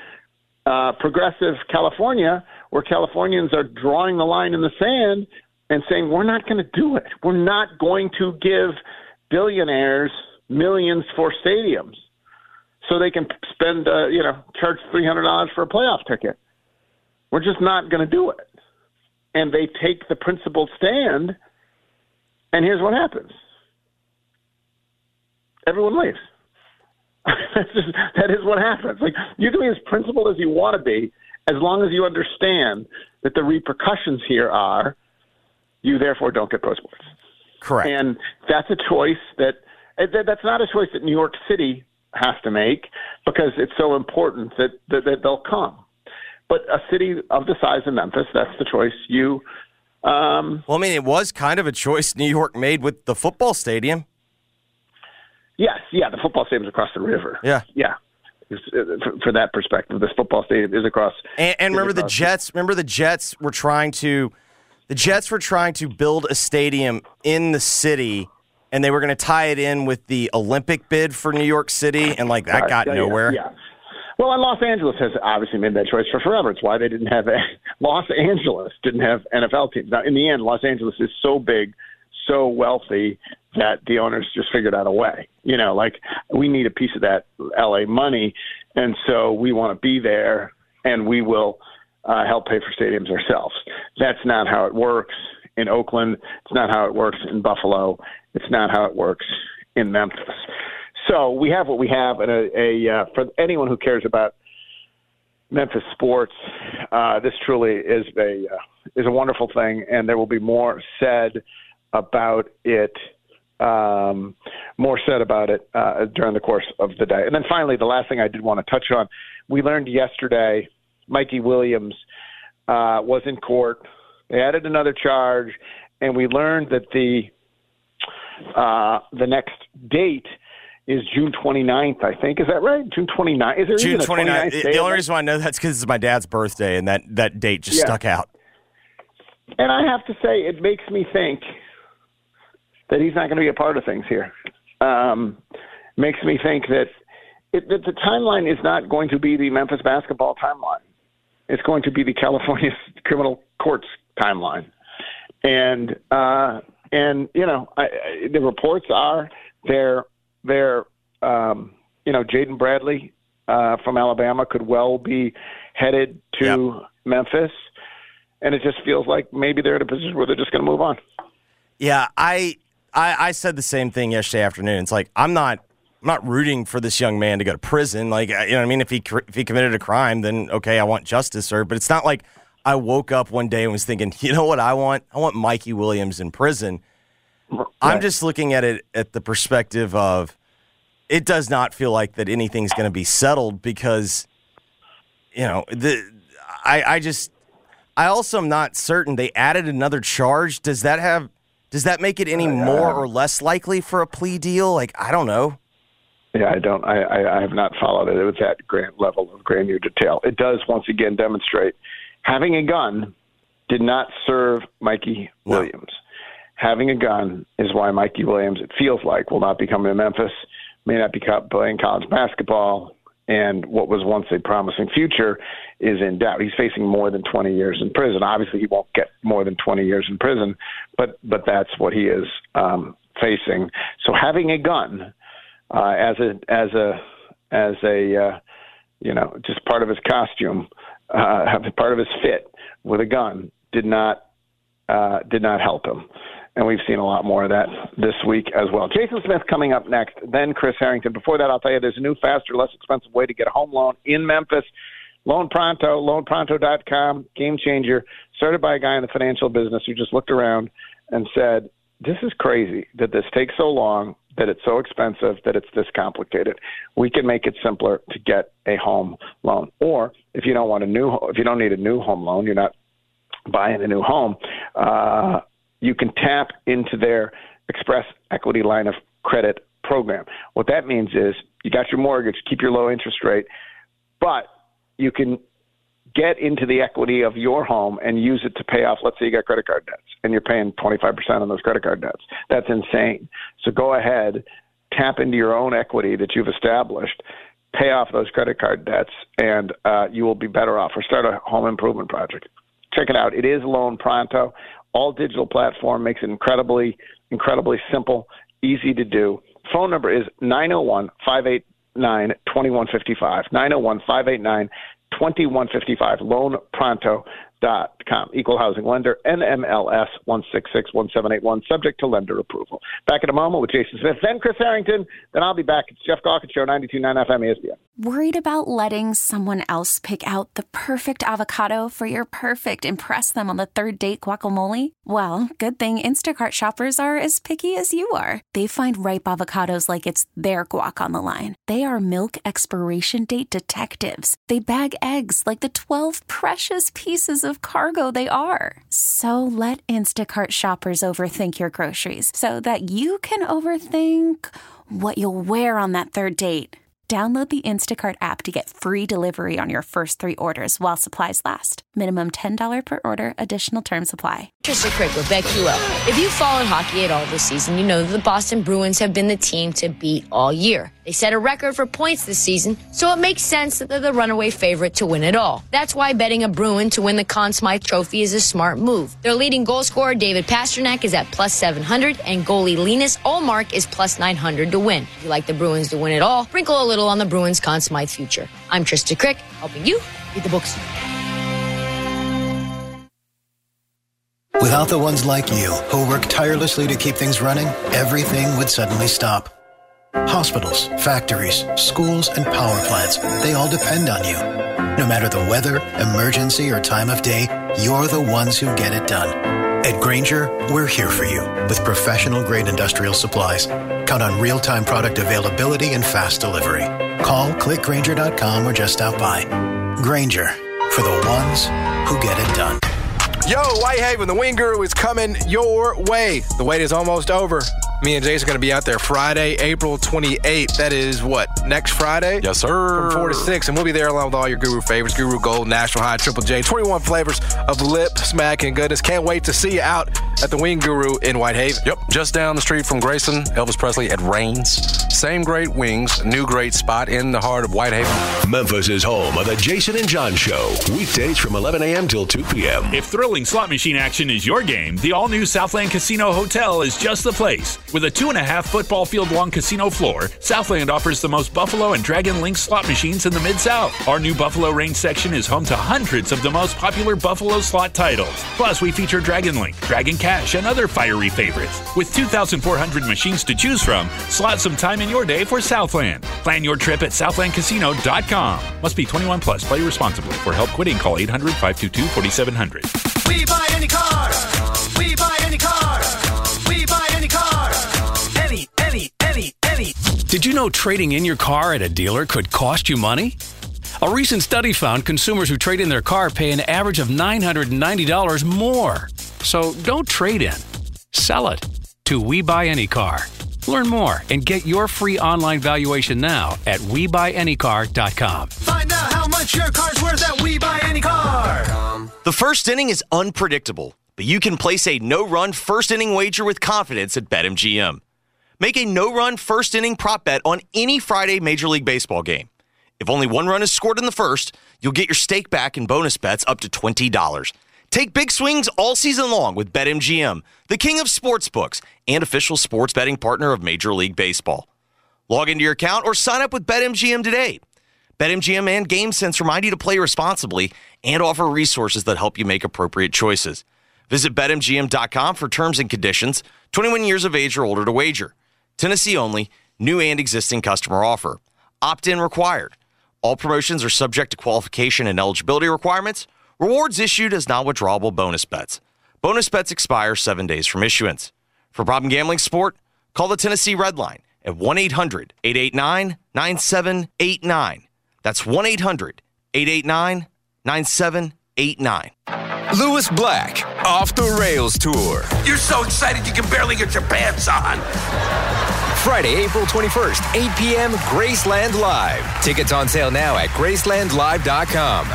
Speaker 2: uh, progressive California, where Californians are drawing the line in the sand and saying we're not going to do it. We're not going to give billionaires millions for stadiums so they can spend, uh, you know, charge three hundred dollars for a playoff ticket. We're just not going to do it. And they take the principled stand, and here's what happens: everyone leaves. Just, that is what happens. Like you can be as principled as you want to be, as long as you understand that the repercussions here are you therefore don't get pro sports.
Speaker 3: Correct.
Speaker 2: And that's a choice that that- that's not a choice that New York City has to make because it's so important that that, that they'll come. But a city of the size of Memphis, that's the choice you. Um,
Speaker 3: well, I mean, it was kind of a choice New York made with the football stadium.
Speaker 2: Yes, yeah, the football stadium's across the river.
Speaker 3: Yeah.
Speaker 2: yeah. For, for that perspective, this football stadium is across.
Speaker 3: And, and remember the
Speaker 2: across
Speaker 3: Jets. Remember the Jets were trying to, the Jets were trying to build a stadium in the city, and they were going to tie it in with the Olympic bid for New York City, and like that got
Speaker 2: yeah, yeah,
Speaker 3: nowhere.
Speaker 2: Yeah. Well, and Los Angeles has obviously made that choice for forever. It's why they didn't have a, Los Angeles didn't have NFL teams. Now, in the end, Los Angeles is so big, so wealthy that the owners just figured out a way. You know, like we need a piece of that LA money, and so we want to be there, and we will uh, help pay for stadiums ourselves. That's not how it works in Oakland. It's not how it works in Buffalo. It's not how it works in Memphis. So we have what we have, and a, a uh, for anyone who cares about Memphis sports, uh, this truly is a uh, is a wonderful thing, and there will be more said about it. Um, more said about it uh, during the course of the day. And then finally, the last thing I did want to touch on, we learned yesterday, Mikey Williams uh, was in court. They added another charge, and we learned that the uh, the next date is June 29th, I think. Is that right? June 29th. Is there
Speaker 3: June
Speaker 2: even a
Speaker 3: 29th.
Speaker 2: 29th
Speaker 3: The
Speaker 2: day?
Speaker 3: only reason why I know that's because it's my dad's birthday, and that, that date just
Speaker 2: Yeah.
Speaker 3: stuck out.
Speaker 2: And I have to say, it makes me think that he's not going to be a part of things here. Um, makes me think that, it, that the timeline is not going to be the Memphis basketball timeline. It's going to be the California criminal courts timeline. And uh, and you know, I, I, the reports are they're they're um, you know, Jaden Bradley uh, from Alabama could well be headed to Memphis and it just feels like maybe they're in a position where they're just going to move on.
Speaker 3: Yeah, I, I I said the same thing yesterday afternoon. It's like I'm not I'm not rooting for this young man to go to prison. Like you know what I mean? If he if he committed a crime, then okay, I want justice served. But it's not like I woke up one day and was thinking, you know what I want? I want Mikey Williams in prison. I'm just looking at it at the perspective of it does not feel like that anything's going to be settled because you know the I I just I also am not certain they added another charge. Does that have does that make it any uh, more or less likely for a plea deal? Like I don't know.
Speaker 2: Yeah, I don't. I, I, I have not followed it with that grand level of granular detail. It does once again demonstrate having a gun did not serve Mikey
Speaker 3: No.
Speaker 2: Williams. Having a gun is why Mikey Williams, it feels like, will not be coming to Memphis, may not be playing college basketball, and what was once a promising future is in doubt. He's facing more than 20 years in prison. Obviously, he won't get more than 20 years in prison, but but that's what he is um, facing. So having a gun uh, as a as a as a uh, you know just part of his costume, uh, part of his fit with a gun did not uh, did not help him. and we've seen a lot more of that this week as well. Jason Smith coming up next, then Chris Harrington. Before that, I'll tell you there's a new, faster, less expensive way to get a home loan in Memphis. Loan Pronto, loanpronto.com, game changer, started by a guy in the financial business who just looked around and said, This is crazy that this takes so long, that it's so expensive, that it's this complicated. We can make it simpler to get a home loan. Or if you don't want a new, if you don't need a new home loan, you're not buying a new home, uh, you can tap into their Express Equity Line of Credit program. What that means is you got your mortgage, keep your low interest rate, but you can get into the equity of your home and use it to pay off. Let's say you got credit card debts and you're paying 25% on those credit card debts. That's insane. So go ahead, tap into your own equity that you've established, pay off those credit card debts, and uh, you will be better off. Or start a home improvement project. Check it out. It is Loan Pronto. All digital platform makes it incredibly, incredibly simple, easy to do. Phone number is 901 588 9 2155. 901 589 2155. LoanPronto.com. Equal housing lender, NMLS 1661781, subject to lender approval. Back in a moment with Jason Smith, then Chris Harrington, then I'll be back. It's Geoff Calkins Show, 92.9 FM ESPN.
Speaker 4: Worried about letting someone else pick out the perfect avocado for your perfect impress them on the third date guacamole? Well, good thing Instacart shoppers are as picky as you are. They find ripe avocados like it's their guac on the line. They are milk expiration date detectives. They bag eggs like the 12 precious pieces of cargo they are. So let Instacart shoppers overthink your groceries so that you can overthink what you'll wear on that third date. Download the Instacart app to get free delivery on your first three orders while supplies last. Minimum $10 per order, additional term supply.
Speaker 5: Trysta Krick with BetQL. If you followed hockey at all this season, you know that the Boston Bruins have been the team to beat all year. They set a record for points this season, so it makes sense that they're the runaway favorite to win it all. That's why betting a Bruin to win the Conn Smythe Trophy is a smart move. Their leading goal scorer, David Pastrnak, is at plus 700, and goalie Linus Ullmark is plus 900 to win. If you like the Bruins to win it all, sprinkle a little on the Bruins Conn Smythe future. I'm Trysta Krick, helping you read the books.
Speaker 6: Without the ones like you, who work tirelessly to keep things running, everything would suddenly stop. Hospitals, factories, schools, and power plants, they all depend on you. No matter the weather, emergency, or time of day, you're the ones who get it done. At Grainger, we're here for you with professional grade industrial supplies. Count on real time product availability and fast delivery. Call clickgrainger.com or just stop by. Grainger for the ones who get it done.
Speaker 7: Yo, Whitehaven, the Wing Guru is coming your way. The wait is almost over. Me and Jason are going to be out there Friday, April 28th. That is what? Next Friday?
Speaker 8: Yes, sir.
Speaker 7: From 4 to 6. And we'll be there along with all your Guru favorites Guru Gold, National High, Triple J. 21 flavors of lip, smack, and goodness. Can't wait to see you out at the Wing Guru in Whitehaven.
Speaker 8: Yep, just down the street from Grayson, Elvis Presley at Raines. Same great wings, new great spot in the heart of Whitehaven.
Speaker 9: Memphis is home of the Jason and John Show. Weekdays from 11 a.m. till 2 p.m.
Speaker 10: If thrilling slot machine action is your game, the all new Southland Casino Hotel is just the place. With a two and a half football field long casino floor, Southland offers the most Buffalo and Dragon Link slot machines in the Mid South. Our new Buffalo Range section is home to hundreds of the most popular Buffalo slot titles. Plus, we feature Dragon Link, Dragon Cash, and other fiery favorites. With 2,400 machines to choose from, slot some time in your day for Southland. Plan your trip at southlandcasino.com. Must be 21 plus. Play responsibly. For help quitting, call 800 522 4700.
Speaker 11: We buy any car. We buy any car.
Speaker 12: Did you know trading in your car at a dealer could cost you money? A recent study found consumers who trade in their car pay an average of $990 more. So don't trade in. Sell it to We Buy Any Car. Learn more and get your free online valuation now at WeBuyAnyCar.com.
Speaker 11: Find out how much your car's worth at We Buy Any Car.
Speaker 3: The first inning is unpredictable, but you can place a no run first inning wager with confidence at BetMGM. Make a no run first inning prop bet on any Friday Major League Baseball game. If only one run is scored in the first, you'll get your stake back in bonus bets up to $20. Take big swings all season long with BetMGM, the king of sportsbooks and official sports betting partner of Major League Baseball. Log into your account or sign up with BetMGM today. BetMGM and GameSense remind you to play responsibly and offer resources that help you make appropriate choices. Visit betmgm.com for terms and conditions. 21 years of age or older to wager. Tennessee only, new and existing customer offer. Opt in required. All promotions are subject to qualification and eligibility requirements. Rewards issued as non withdrawable bonus bets. Bonus bets expire seven days from issuance. For problem gambling support, call the Tennessee Red Line at 1 800 889 9789. That's 1 800 889 9789.
Speaker 13: Lewis Black, Off the Rails Tour.
Speaker 14: You're so excited you can barely get your pants on.
Speaker 13: Friday, April 21st, 8 p.m., Graceland Live. Tickets on sale now at gracelandlive.com.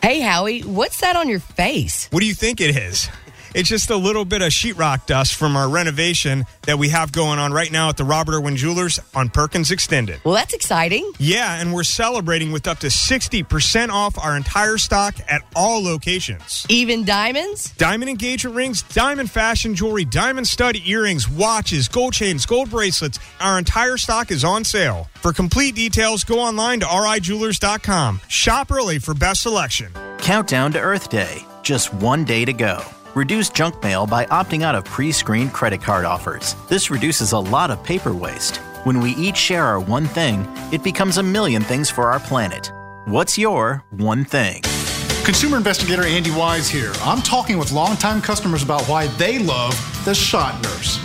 Speaker 15: Hey, Howie, what's that on your face?
Speaker 16: What do you think it is? It's just a little bit of sheetrock dust from our renovation that we have going on right now at the Robert Irwin Jewelers on Perkins Extended.
Speaker 15: Well, that's exciting.
Speaker 16: Yeah, and we're celebrating with up to 60% off our entire stock at all locations.
Speaker 15: Even diamonds?
Speaker 16: Diamond engagement rings, diamond fashion jewelry, diamond stud earrings, watches, gold chains, gold bracelets. Our entire stock is on sale. For complete details, go online to rijewelers.com. Shop early for best selection.
Speaker 17: Countdown to Earth Day. Just one day to go. Reduce junk mail by opting out of pre screened credit card offers. This reduces a lot of paper waste. When we each share our one thing, it becomes a million things for our planet. What's your one thing?
Speaker 18: Consumer investigator Andy Wise here. I'm talking with longtime customers about why they love the Shot Nurse.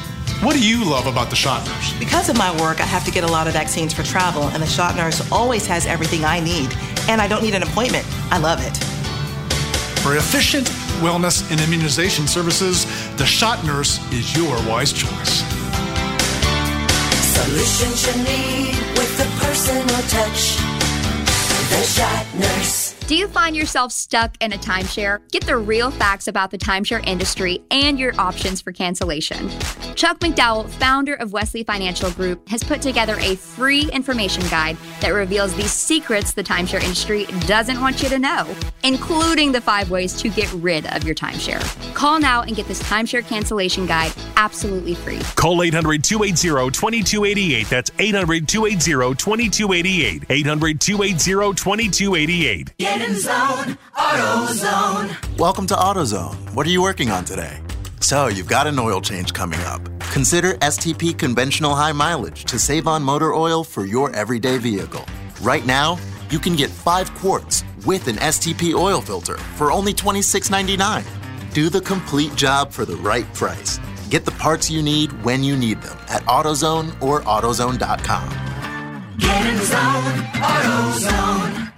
Speaker 18: What do you love about the Shot Nurse?
Speaker 19: Because of my work, I have to get a lot of vaccines for travel, and the Shot Nurse always has everything I need. And I don't need an appointment. I love it.
Speaker 18: For efficient wellness and immunization services, the Shot Nurse is your wise choice.
Speaker 11: Solutions you need with the personal touch. The Shot Nurse.
Speaker 20: Do you find yourself stuck in a timeshare? Get the real facts about the timeshare industry and your options for cancellation. Chuck McDowell, founder of Wesley Financial Group, has put together a free information guide that reveals the secrets the timeshare industry doesn't want you to know, including the five ways to get rid of your timeshare. Call now and get this timeshare cancellation guide absolutely free.
Speaker 9: Call 800 280 2288. That's 800 280 2288. 800 280 2288.
Speaker 11: Zone, AutoZone.
Speaker 21: Welcome to AutoZone. What are you working on today? So, you've got an oil change coming up. Consider STP Conventional High Mileage to save on motor oil for your everyday vehicle. Right now, you can get 5 quarts with an STP oil filter for only $26.99. Do the complete job for the right price. Get the parts you need when you need them at AutoZone or AutoZone.com.
Speaker 11: Get in zone, AutoZone.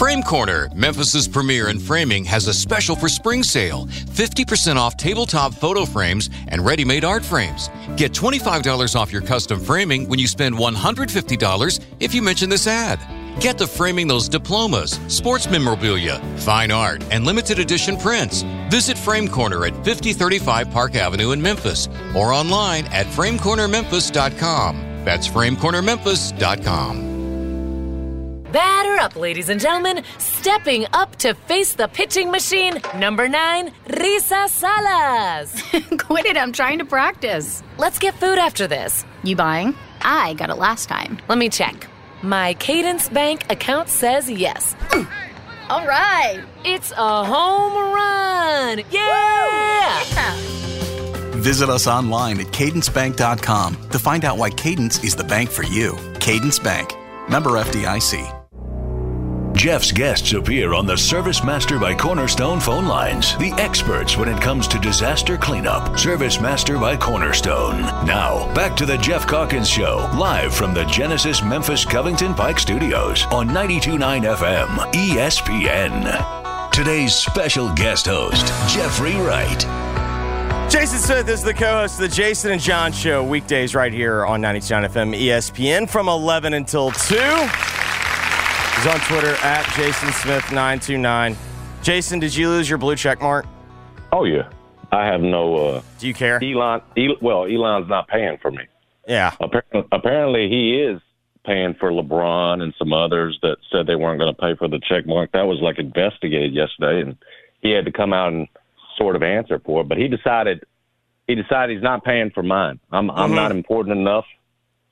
Speaker 22: Frame Corner, Memphis's premier in framing, has a special for spring sale 50% off tabletop photo frames and ready made art frames. Get $25 off your custom framing when you spend $150 if you mention this ad. Get to framing those diplomas, sports memorabilia, fine art, and limited edition prints. Visit Frame Corner at 5035 Park Avenue in Memphis or online at framecornermemphis.com. That's framecornermemphis.com.
Speaker 23: Batter up, ladies and gentlemen. Stepping up to face the pitching machine, number nine, Risa Salas.
Speaker 24: Quit it, I'm trying to practice.
Speaker 23: Let's get food after this.
Speaker 24: You buying? I got it last time.
Speaker 23: Let me check. My Cadence Bank account says yes.
Speaker 24: All right.
Speaker 23: It's a home run. Yeah!
Speaker 24: yeah.
Speaker 25: Visit us online at cadencebank.com to find out why Cadence is the bank for you. Cadence Bank. Member FDIC.
Speaker 9: Geoff's guests appear on the Service Master by Cornerstone phone lines. The experts when it comes to disaster cleanup. Service Master by Cornerstone. Now, back to the Geoff Calkins Show, live from the Genesis Memphis Covington Pike Studios on 92.9 FM, ESPN. Today's special guest host, Jeffrey Wright.
Speaker 3: Jason Smith is the co-host of the Jason and John Show, weekdays right here on 92.9 FM ESPN from 11 until 2. He's on Twitter at Jason Smith 929. Jason, did you lose your blue check mark?
Speaker 26: Oh yeah, I have no. Uh,
Speaker 3: Do you care?
Speaker 26: Elon, El, well, Elon's not paying for me.
Speaker 3: Yeah.
Speaker 26: Apparently, apparently, he is paying for LeBron and some others that said they weren't going to pay for the check mark. That was like investigated yesterday, and he had to come out and sort of answer for it. But he decided he decided he's not paying for mine. I'm I'm
Speaker 3: Mhm.
Speaker 26: not important enough.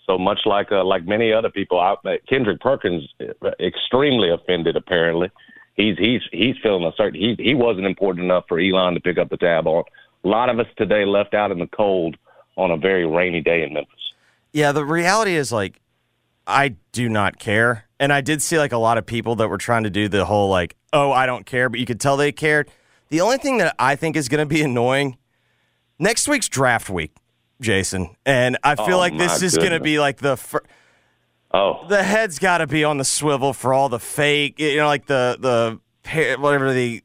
Speaker 26: So much like uh, like many other people, I, uh, Kendrick Perkins uh, extremely offended. Apparently, he's he's he's feeling a certain he he wasn't important enough for Elon to pick up the tab on. A lot of us today left out in the cold on a very rainy day in Memphis.
Speaker 3: Yeah, the reality is like I do not care. And I did see like a lot of people that were trying to do the whole like, oh, I don't care, but you could tell they cared. The only thing that I think is going to be annoying next week's draft week, Jason. And I feel
Speaker 26: Oh,
Speaker 3: like this is going to be like the fir-
Speaker 26: Oh,
Speaker 3: the head's got to be on the swivel for all the fake, you know, like the the whatever the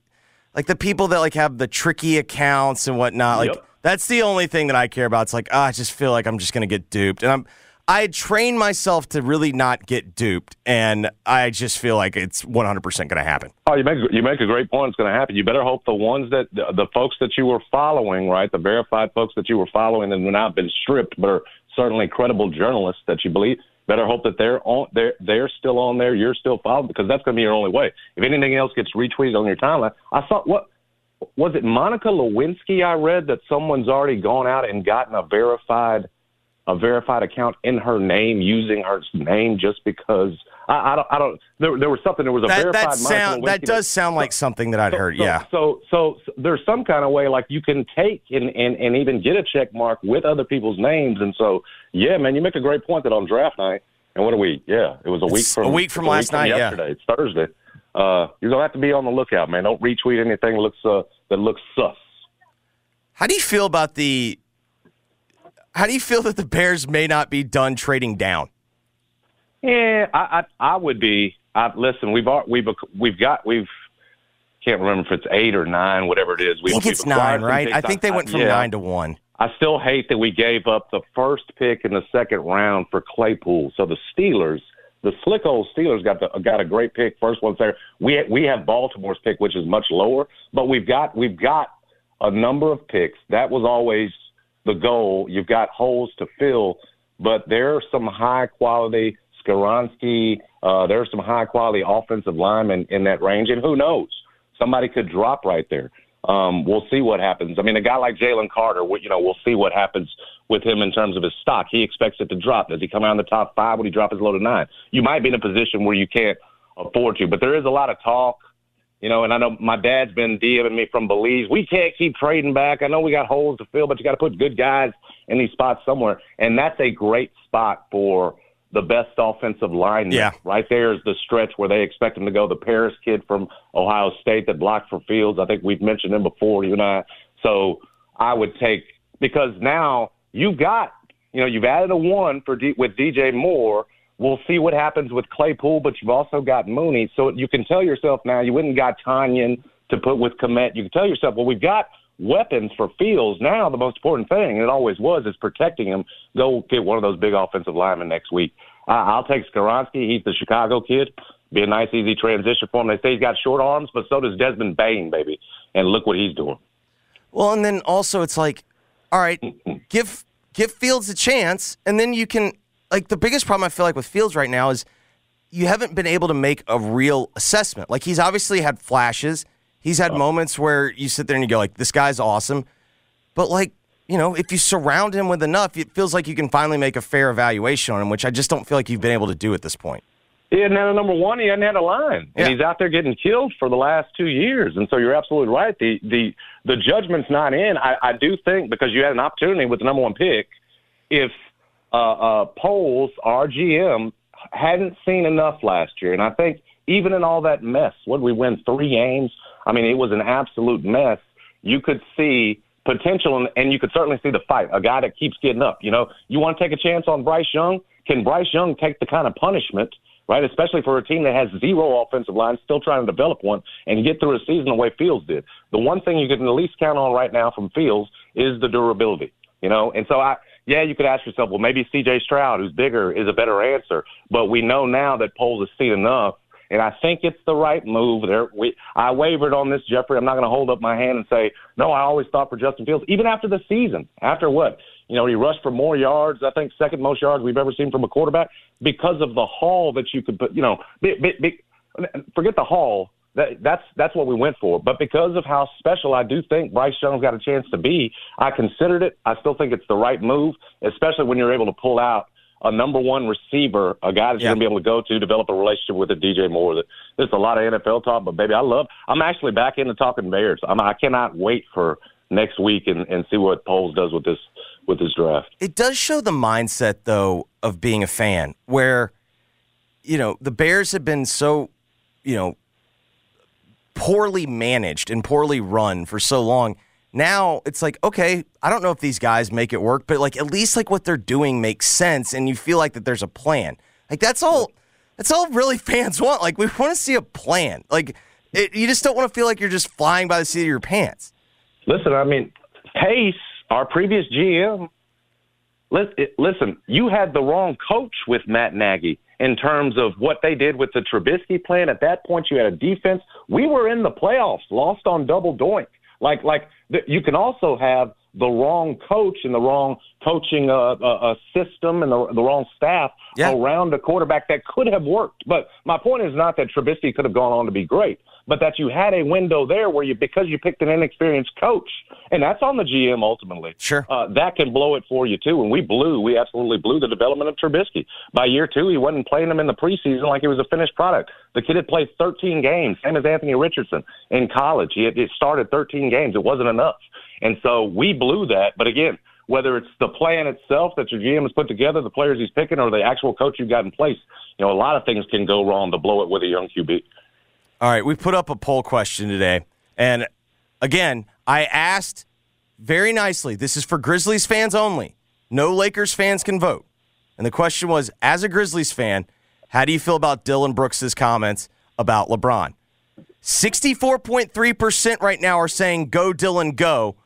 Speaker 3: like the people that like have the tricky accounts and whatnot. Like
Speaker 26: Yep.
Speaker 3: that's the only thing that I care about. It's like ah, I just feel like I'm just gonna get duped, and I'm I trained myself to really not get duped, and I just feel like it's 100 percent gonna happen.
Speaker 26: Oh, you make you make a great point. It's going to happen. You better hope the ones that the, the folks that you were following, right, the verified folks that you were following and have not been stripped, but are certainly credible journalists that you believe. Better hope that they're on they're they're still on there. You're still followed because that's going to be your only way. If anything else gets retweeted on your timeline, I saw what was it Monica Lewinsky? I read that someone's already gone out and gotten a verified a verified account in her name using her name just because I, I don't I don't there, there was something there was a
Speaker 3: That
Speaker 26: verified
Speaker 3: that sound that does sound like something that I'd
Speaker 26: so-
Speaker 3: heard.
Speaker 26: so-
Speaker 3: yeah.
Speaker 26: So, so so there's some kind of way like you can take and, and and even get a check mark with other people's names, and so yeah, man, you make a great point that on draft night. And what a week Yeah, it was a week
Speaker 3: It's
Speaker 26: from
Speaker 3: a week from last night, yeah.
Speaker 26: Yesterday, it's Thursday. Uh, you're gonna have to be on the lookout, man. Don't retweet anything that looks uh, that looks sus.
Speaker 3: How do you feel about the? How do you feel that the Bears may not be done trading down?
Speaker 26: Yeah, I I, I would be. I, listen, we've we've we've got we've can't remember if it's eight or nine, whatever it is.
Speaker 3: I
Speaker 26: We've,
Speaker 3: think it's nine, right? I think they went from
Speaker 26: yeah.
Speaker 3: nine to one.
Speaker 26: I still hate that we gave up the first pick in the second round for Claypool. So the Steelers, the slick old Steelers, got the, got a great pick, first one there. We we have Baltimore's pick, which is much lower, but we've got we've got a number of picks. That was always the goal. You've got holes to fill, but there are some high quality Skoronski. Uh, there are some high quality offensive linemen in that range, and who knows? Somebody could drop right there. Um, we'll see what happens. I mean, a guy like Jalen Carter, you know, we'll see what happens with him in terms of his stock. He expects it to drop. Does he come out in the top five? Would he drop as low to nine? You might be in a position where you can't afford to, but there is a lot of talk, you know. And I know my dad's been DMing me from Belize. We can't keep trading back. I know we got holes to fill, but you got to put good guys in these spots somewhere, and that's a great spot for the best offensive lineman.
Speaker 3: Yeah.
Speaker 26: Right there is the stretch where they expect him to go. The Paris kid from Ohio State that blocked for Fields. I think we've mentioned him before, you and I. So I would take because now you've got, you know, you've added a one for D, with DJ Moore. We'll see what happens with Claypool, but you've also got Mooney. So you can tell yourself now you wouldn't got Tanyan to put with Kmet. You can tell yourself, well, we've got weapons for Fields. Now the most important thing, and it always was, is protecting him. Go get one of those big offensive linemen next week. Uh, I'll take Skoronski. He's the Chicago kid. Be a nice, easy transition for him. They say he's got short arms, but so does Desmond Bane, baby. And look what he's doing.
Speaker 3: Well, and then also it's like, all right, give give Fields a chance, and then you can like the biggest problem I feel like with Fields right now is you haven't been able to make a real assessment. Like he's obviously had flashes. He's had oh. moments where you sit there and you go like, this guy's awesome, but like you know, if you surround him with enough, it feels like you can finally make a fair evaluation on him, which I just don't feel like you've been able to do at this point.
Speaker 26: He hadn't had a number one. He hadn't had a line, and he's out there getting killed for the last two years. And so you're absolutely right. The the the judgment's not in. I, I do think because you had an opportunity with the number one pick. If uh, uh, Poles, our hadn't seen enough last year, and I think even in all that mess, what we win three games? I mean, it was an absolute mess. You could see potential, and, and you could certainly see the fight. A guy that keeps getting up. You know, you want to take a chance on Bryce Young? Can Bryce Young take the kind of punishment, right? Especially for a team that has zero offensive line, still trying to develop one, and get through a season the way Fields did. The one thing you can at least count on right now from Fields is the durability. You know, and so I. Yeah, you could ask yourself, well, maybe C.J. Stroud, who's bigger, is a better answer. But we know now that Poles has seen enough, and I think it's the right move. There, we I wavered on this, Jeffrey. I'm not going to hold up my hand and say no. I always thought for Justin Fields, even after the season, after what you know, he rushed for more yards. I think second most yards we've ever seen from a quarterback because of the haul that you could put. You know, big, big, big, forget the haul. That, that's that's what we went for. But because of how special I do think Bryce Young's got a chance to be, I considered it. I still think it's the right move, especially when you're able to pull out a number one receiver, a guy that you're gonna be able to go to, develop a relationship with a DJ Moore. That there's a lot of NFL talk, but baby, I love. I'm actually back into talking Bears. I'm, I cannot wait for next week and, and see what Poles does with this with this draft.
Speaker 3: It does show the mindset, though, of being a fan, where you know the Bears have been so, you know, poorly managed and poorly run for so long. Now it's like, okay, I don't know if these guys make it work, but like at least like what they're doing makes sense, and you feel like that there's a plan. Like that's all. That's all really fans want. Like we want to see a plan. Like it, you just don't want to feel like you're just flying by the seat of your pants.
Speaker 26: Listen, I mean, Pace, our previous GM. Eh, listen, you had the wrong coach with Matt Nagy in terms of what they did with the Trubisky plan. At that point, you had a defense. We were in the playoffs, lost on double doink. Like, like you can also have the wrong coach and the wrong coaching uh, uh, uh, system and the, the wrong staff yeah. around a quarterback that could have worked. But my point is not that Trubisky could have gone on to be great but that you had a window there where you because you picked an inexperienced coach, and that's on the GM ultimately.
Speaker 3: Sure,
Speaker 26: uh, that can blow it for you too. And we blew, we absolutely blew the development of Trubisky. By year two, he wasn't playing him in the preseason like he was a finished product. The kid had played 13 games, same as Anthony Richardson in college. He had, he started 13 games. It wasn't enough, and so we blew that. But again whether it's the plan itself that your GM has put together, the players he's picking, or the actual coach you've got in place. You know, a lot of things can go wrong to blow it with a young QB.
Speaker 3: All right, we put up a poll question today. And again, I asked very nicely this is for Grizzlies fans only. No Lakers fans can vote. And the question was as a Grizzlies fan, how do you feel about Dillon Brooks' comments about LeBron? 64.3% right now are saying go Dillon, go.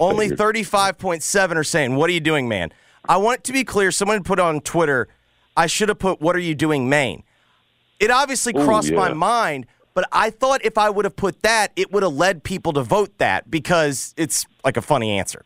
Speaker 3: Only 35.7 are saying what are you doing, man? I want it to be clear someone put on Twitter I should have put what are you doing, Maine. It obviously crossed Ooh, yeah. my mind, but I thought if I would have put that, it would have led people to vote that because it's like a funny answer.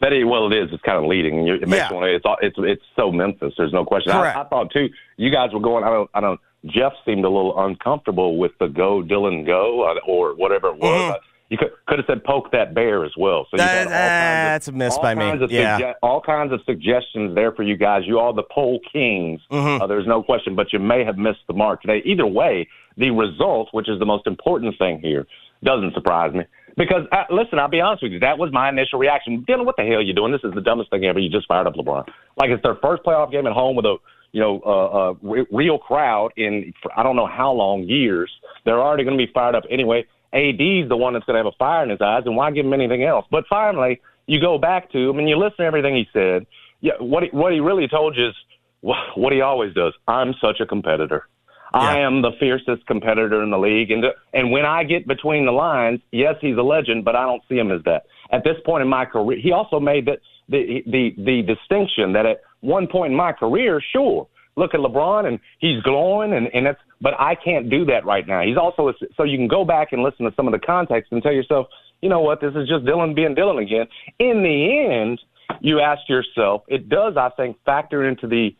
Speaker 26: That is, well, it is. It's kind of leading. It makes yeah. it's it's it's so Memphis. There's no question. I, I, thought too. You guys were going. I don't. I don't. Jeff seemed a little uncomfortable with the go Dillon go uh, or whatever it was. Mm-hmm. You could could have said poke that bear as well. So
Speaker 3: that, uh, that's a miss by me. Yeah,
Speaker 26: suge- all kinds of suggestions there for you guys. You are the poll kings.
Speaker 3: Mm-hmm.
Speaker 26: Uh, there's no question, but you may have missed the mark today. Either way, the result, which is the most important thing here, doesn't surprise me. Because uh, listen, I'll be honest with you, that was my initial reaction. Dillon, what the hell are you doing? This is the dumbest thing ever. You just fired up LeBron. Like it's their first playoff game at home with a you know uh, uh, real crowd in I don't know how long years. They're already going to be fired up anyway. AD's the one that's going to have a fire in his eyes, and why give him anything else? But finally, you go back to him and you listen to everything he said. Yeah, what he, what he really told you is what he always does. I'm such a competitor. Yeah. I am the fiercest competitor in the league, and and when I get between the lines, yes, he's a legend, but I don't see him as that. At this point in my career, he also made that the the the distinction that at one point in my career, sure, look at LeBron and he's glowing, and and it's but I can't do that right now. He's also so you can go back and listen to some of the context and tell yourself, you know what, this is just Dillon being Dillon again. In the end, you ask yourself, it does, I think, factor into the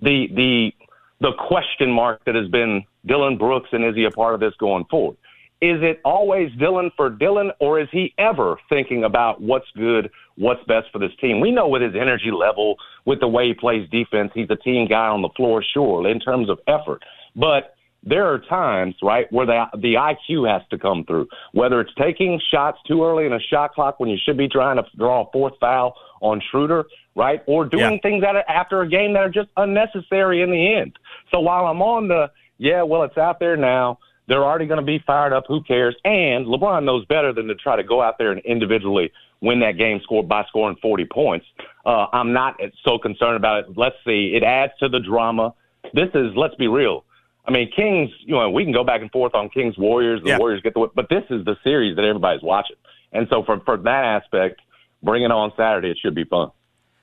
Speaker 26: the the the question mark that has been Dillon Brooks and is he a part of this going forward? Is it always Dillon for Dillon, or is he ever thinking about what's good, what's best for this team? We know with his energy level, with the way he plays defense, he's a team guy on the floor, sure, in terms of effort. But there are times, right, where the the IQ has to come through. Whether it's taking shots too early in a shot clock when you should be trying to draw a fourth foul on Schroeder, right, or doing yeah. things that are, after a game that are just unnecessary in the end. So while I'm on the yeah, well, it's out there now. They're already going to be fired up. Who cares? And LeBron knows better than to try to go out there and individually win that game score by scoring 40 points. Uh, I'm not so concerned about it. Let's see. It adds to the drama. This is, let's be real. I mean, Kings, you know, we can go back and forth on Kings Warriors. The yeah. Warriors get the, win, but this is the series that everybody's watching. And so for, for that aspect, bring it on Saturday. It should be fun.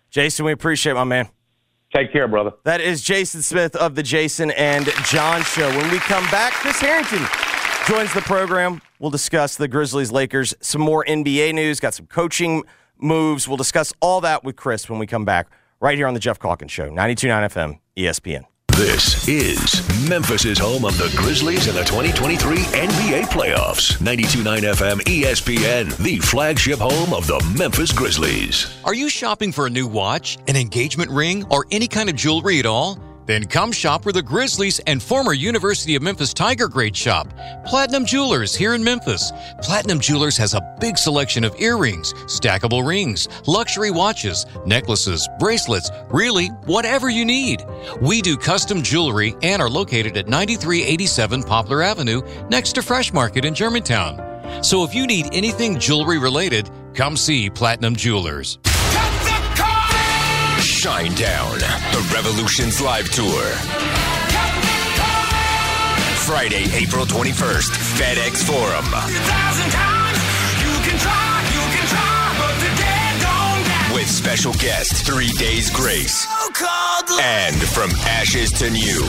Speaker 3: Jason, we appreciate my man.
Speaker 26: Take care, brother.
Speaker 3: That is Jason Smith of the Jason and John Show. When we come back, Chris Harrington joins the program. We'll discuss the Grizzlies, Lakers, some more NBA news, got some coaching moves. We'll discuss all that with Chris when we come back right here on the Geoff Calkins Show, 92.9 FM, ESPN.
Speaker 9: This is Memphis's home of the Grizzlies in the 2023 NBA playoffs. 92.9 FM ESPN, the flagship home of the Memphis Grizzlies.
Speaker 22: Are you shopping for a new watch, an engagement ring, or any kind of jewelry at all? Then come shop where the Grizzlies and former University of Memphis Tiger Grade shop. Platinum Jewelers here in Memphis. Platinum Jewelers has a big selection of earrings, stackable rings, luxury watches, necklaces, bracelets, really, whatever you need. We do custom jewelry and are located at 9387 Poplar Avenue next to Fresh Market in Germantown. So if you need anything jewelry related, come see Platinum Jewelers.
Speaker 13: Shinedown, the Revolution's live tour. Friday, April 21st, FedEx Forum. With special guest, Three Days Grace. And From Ashes to New.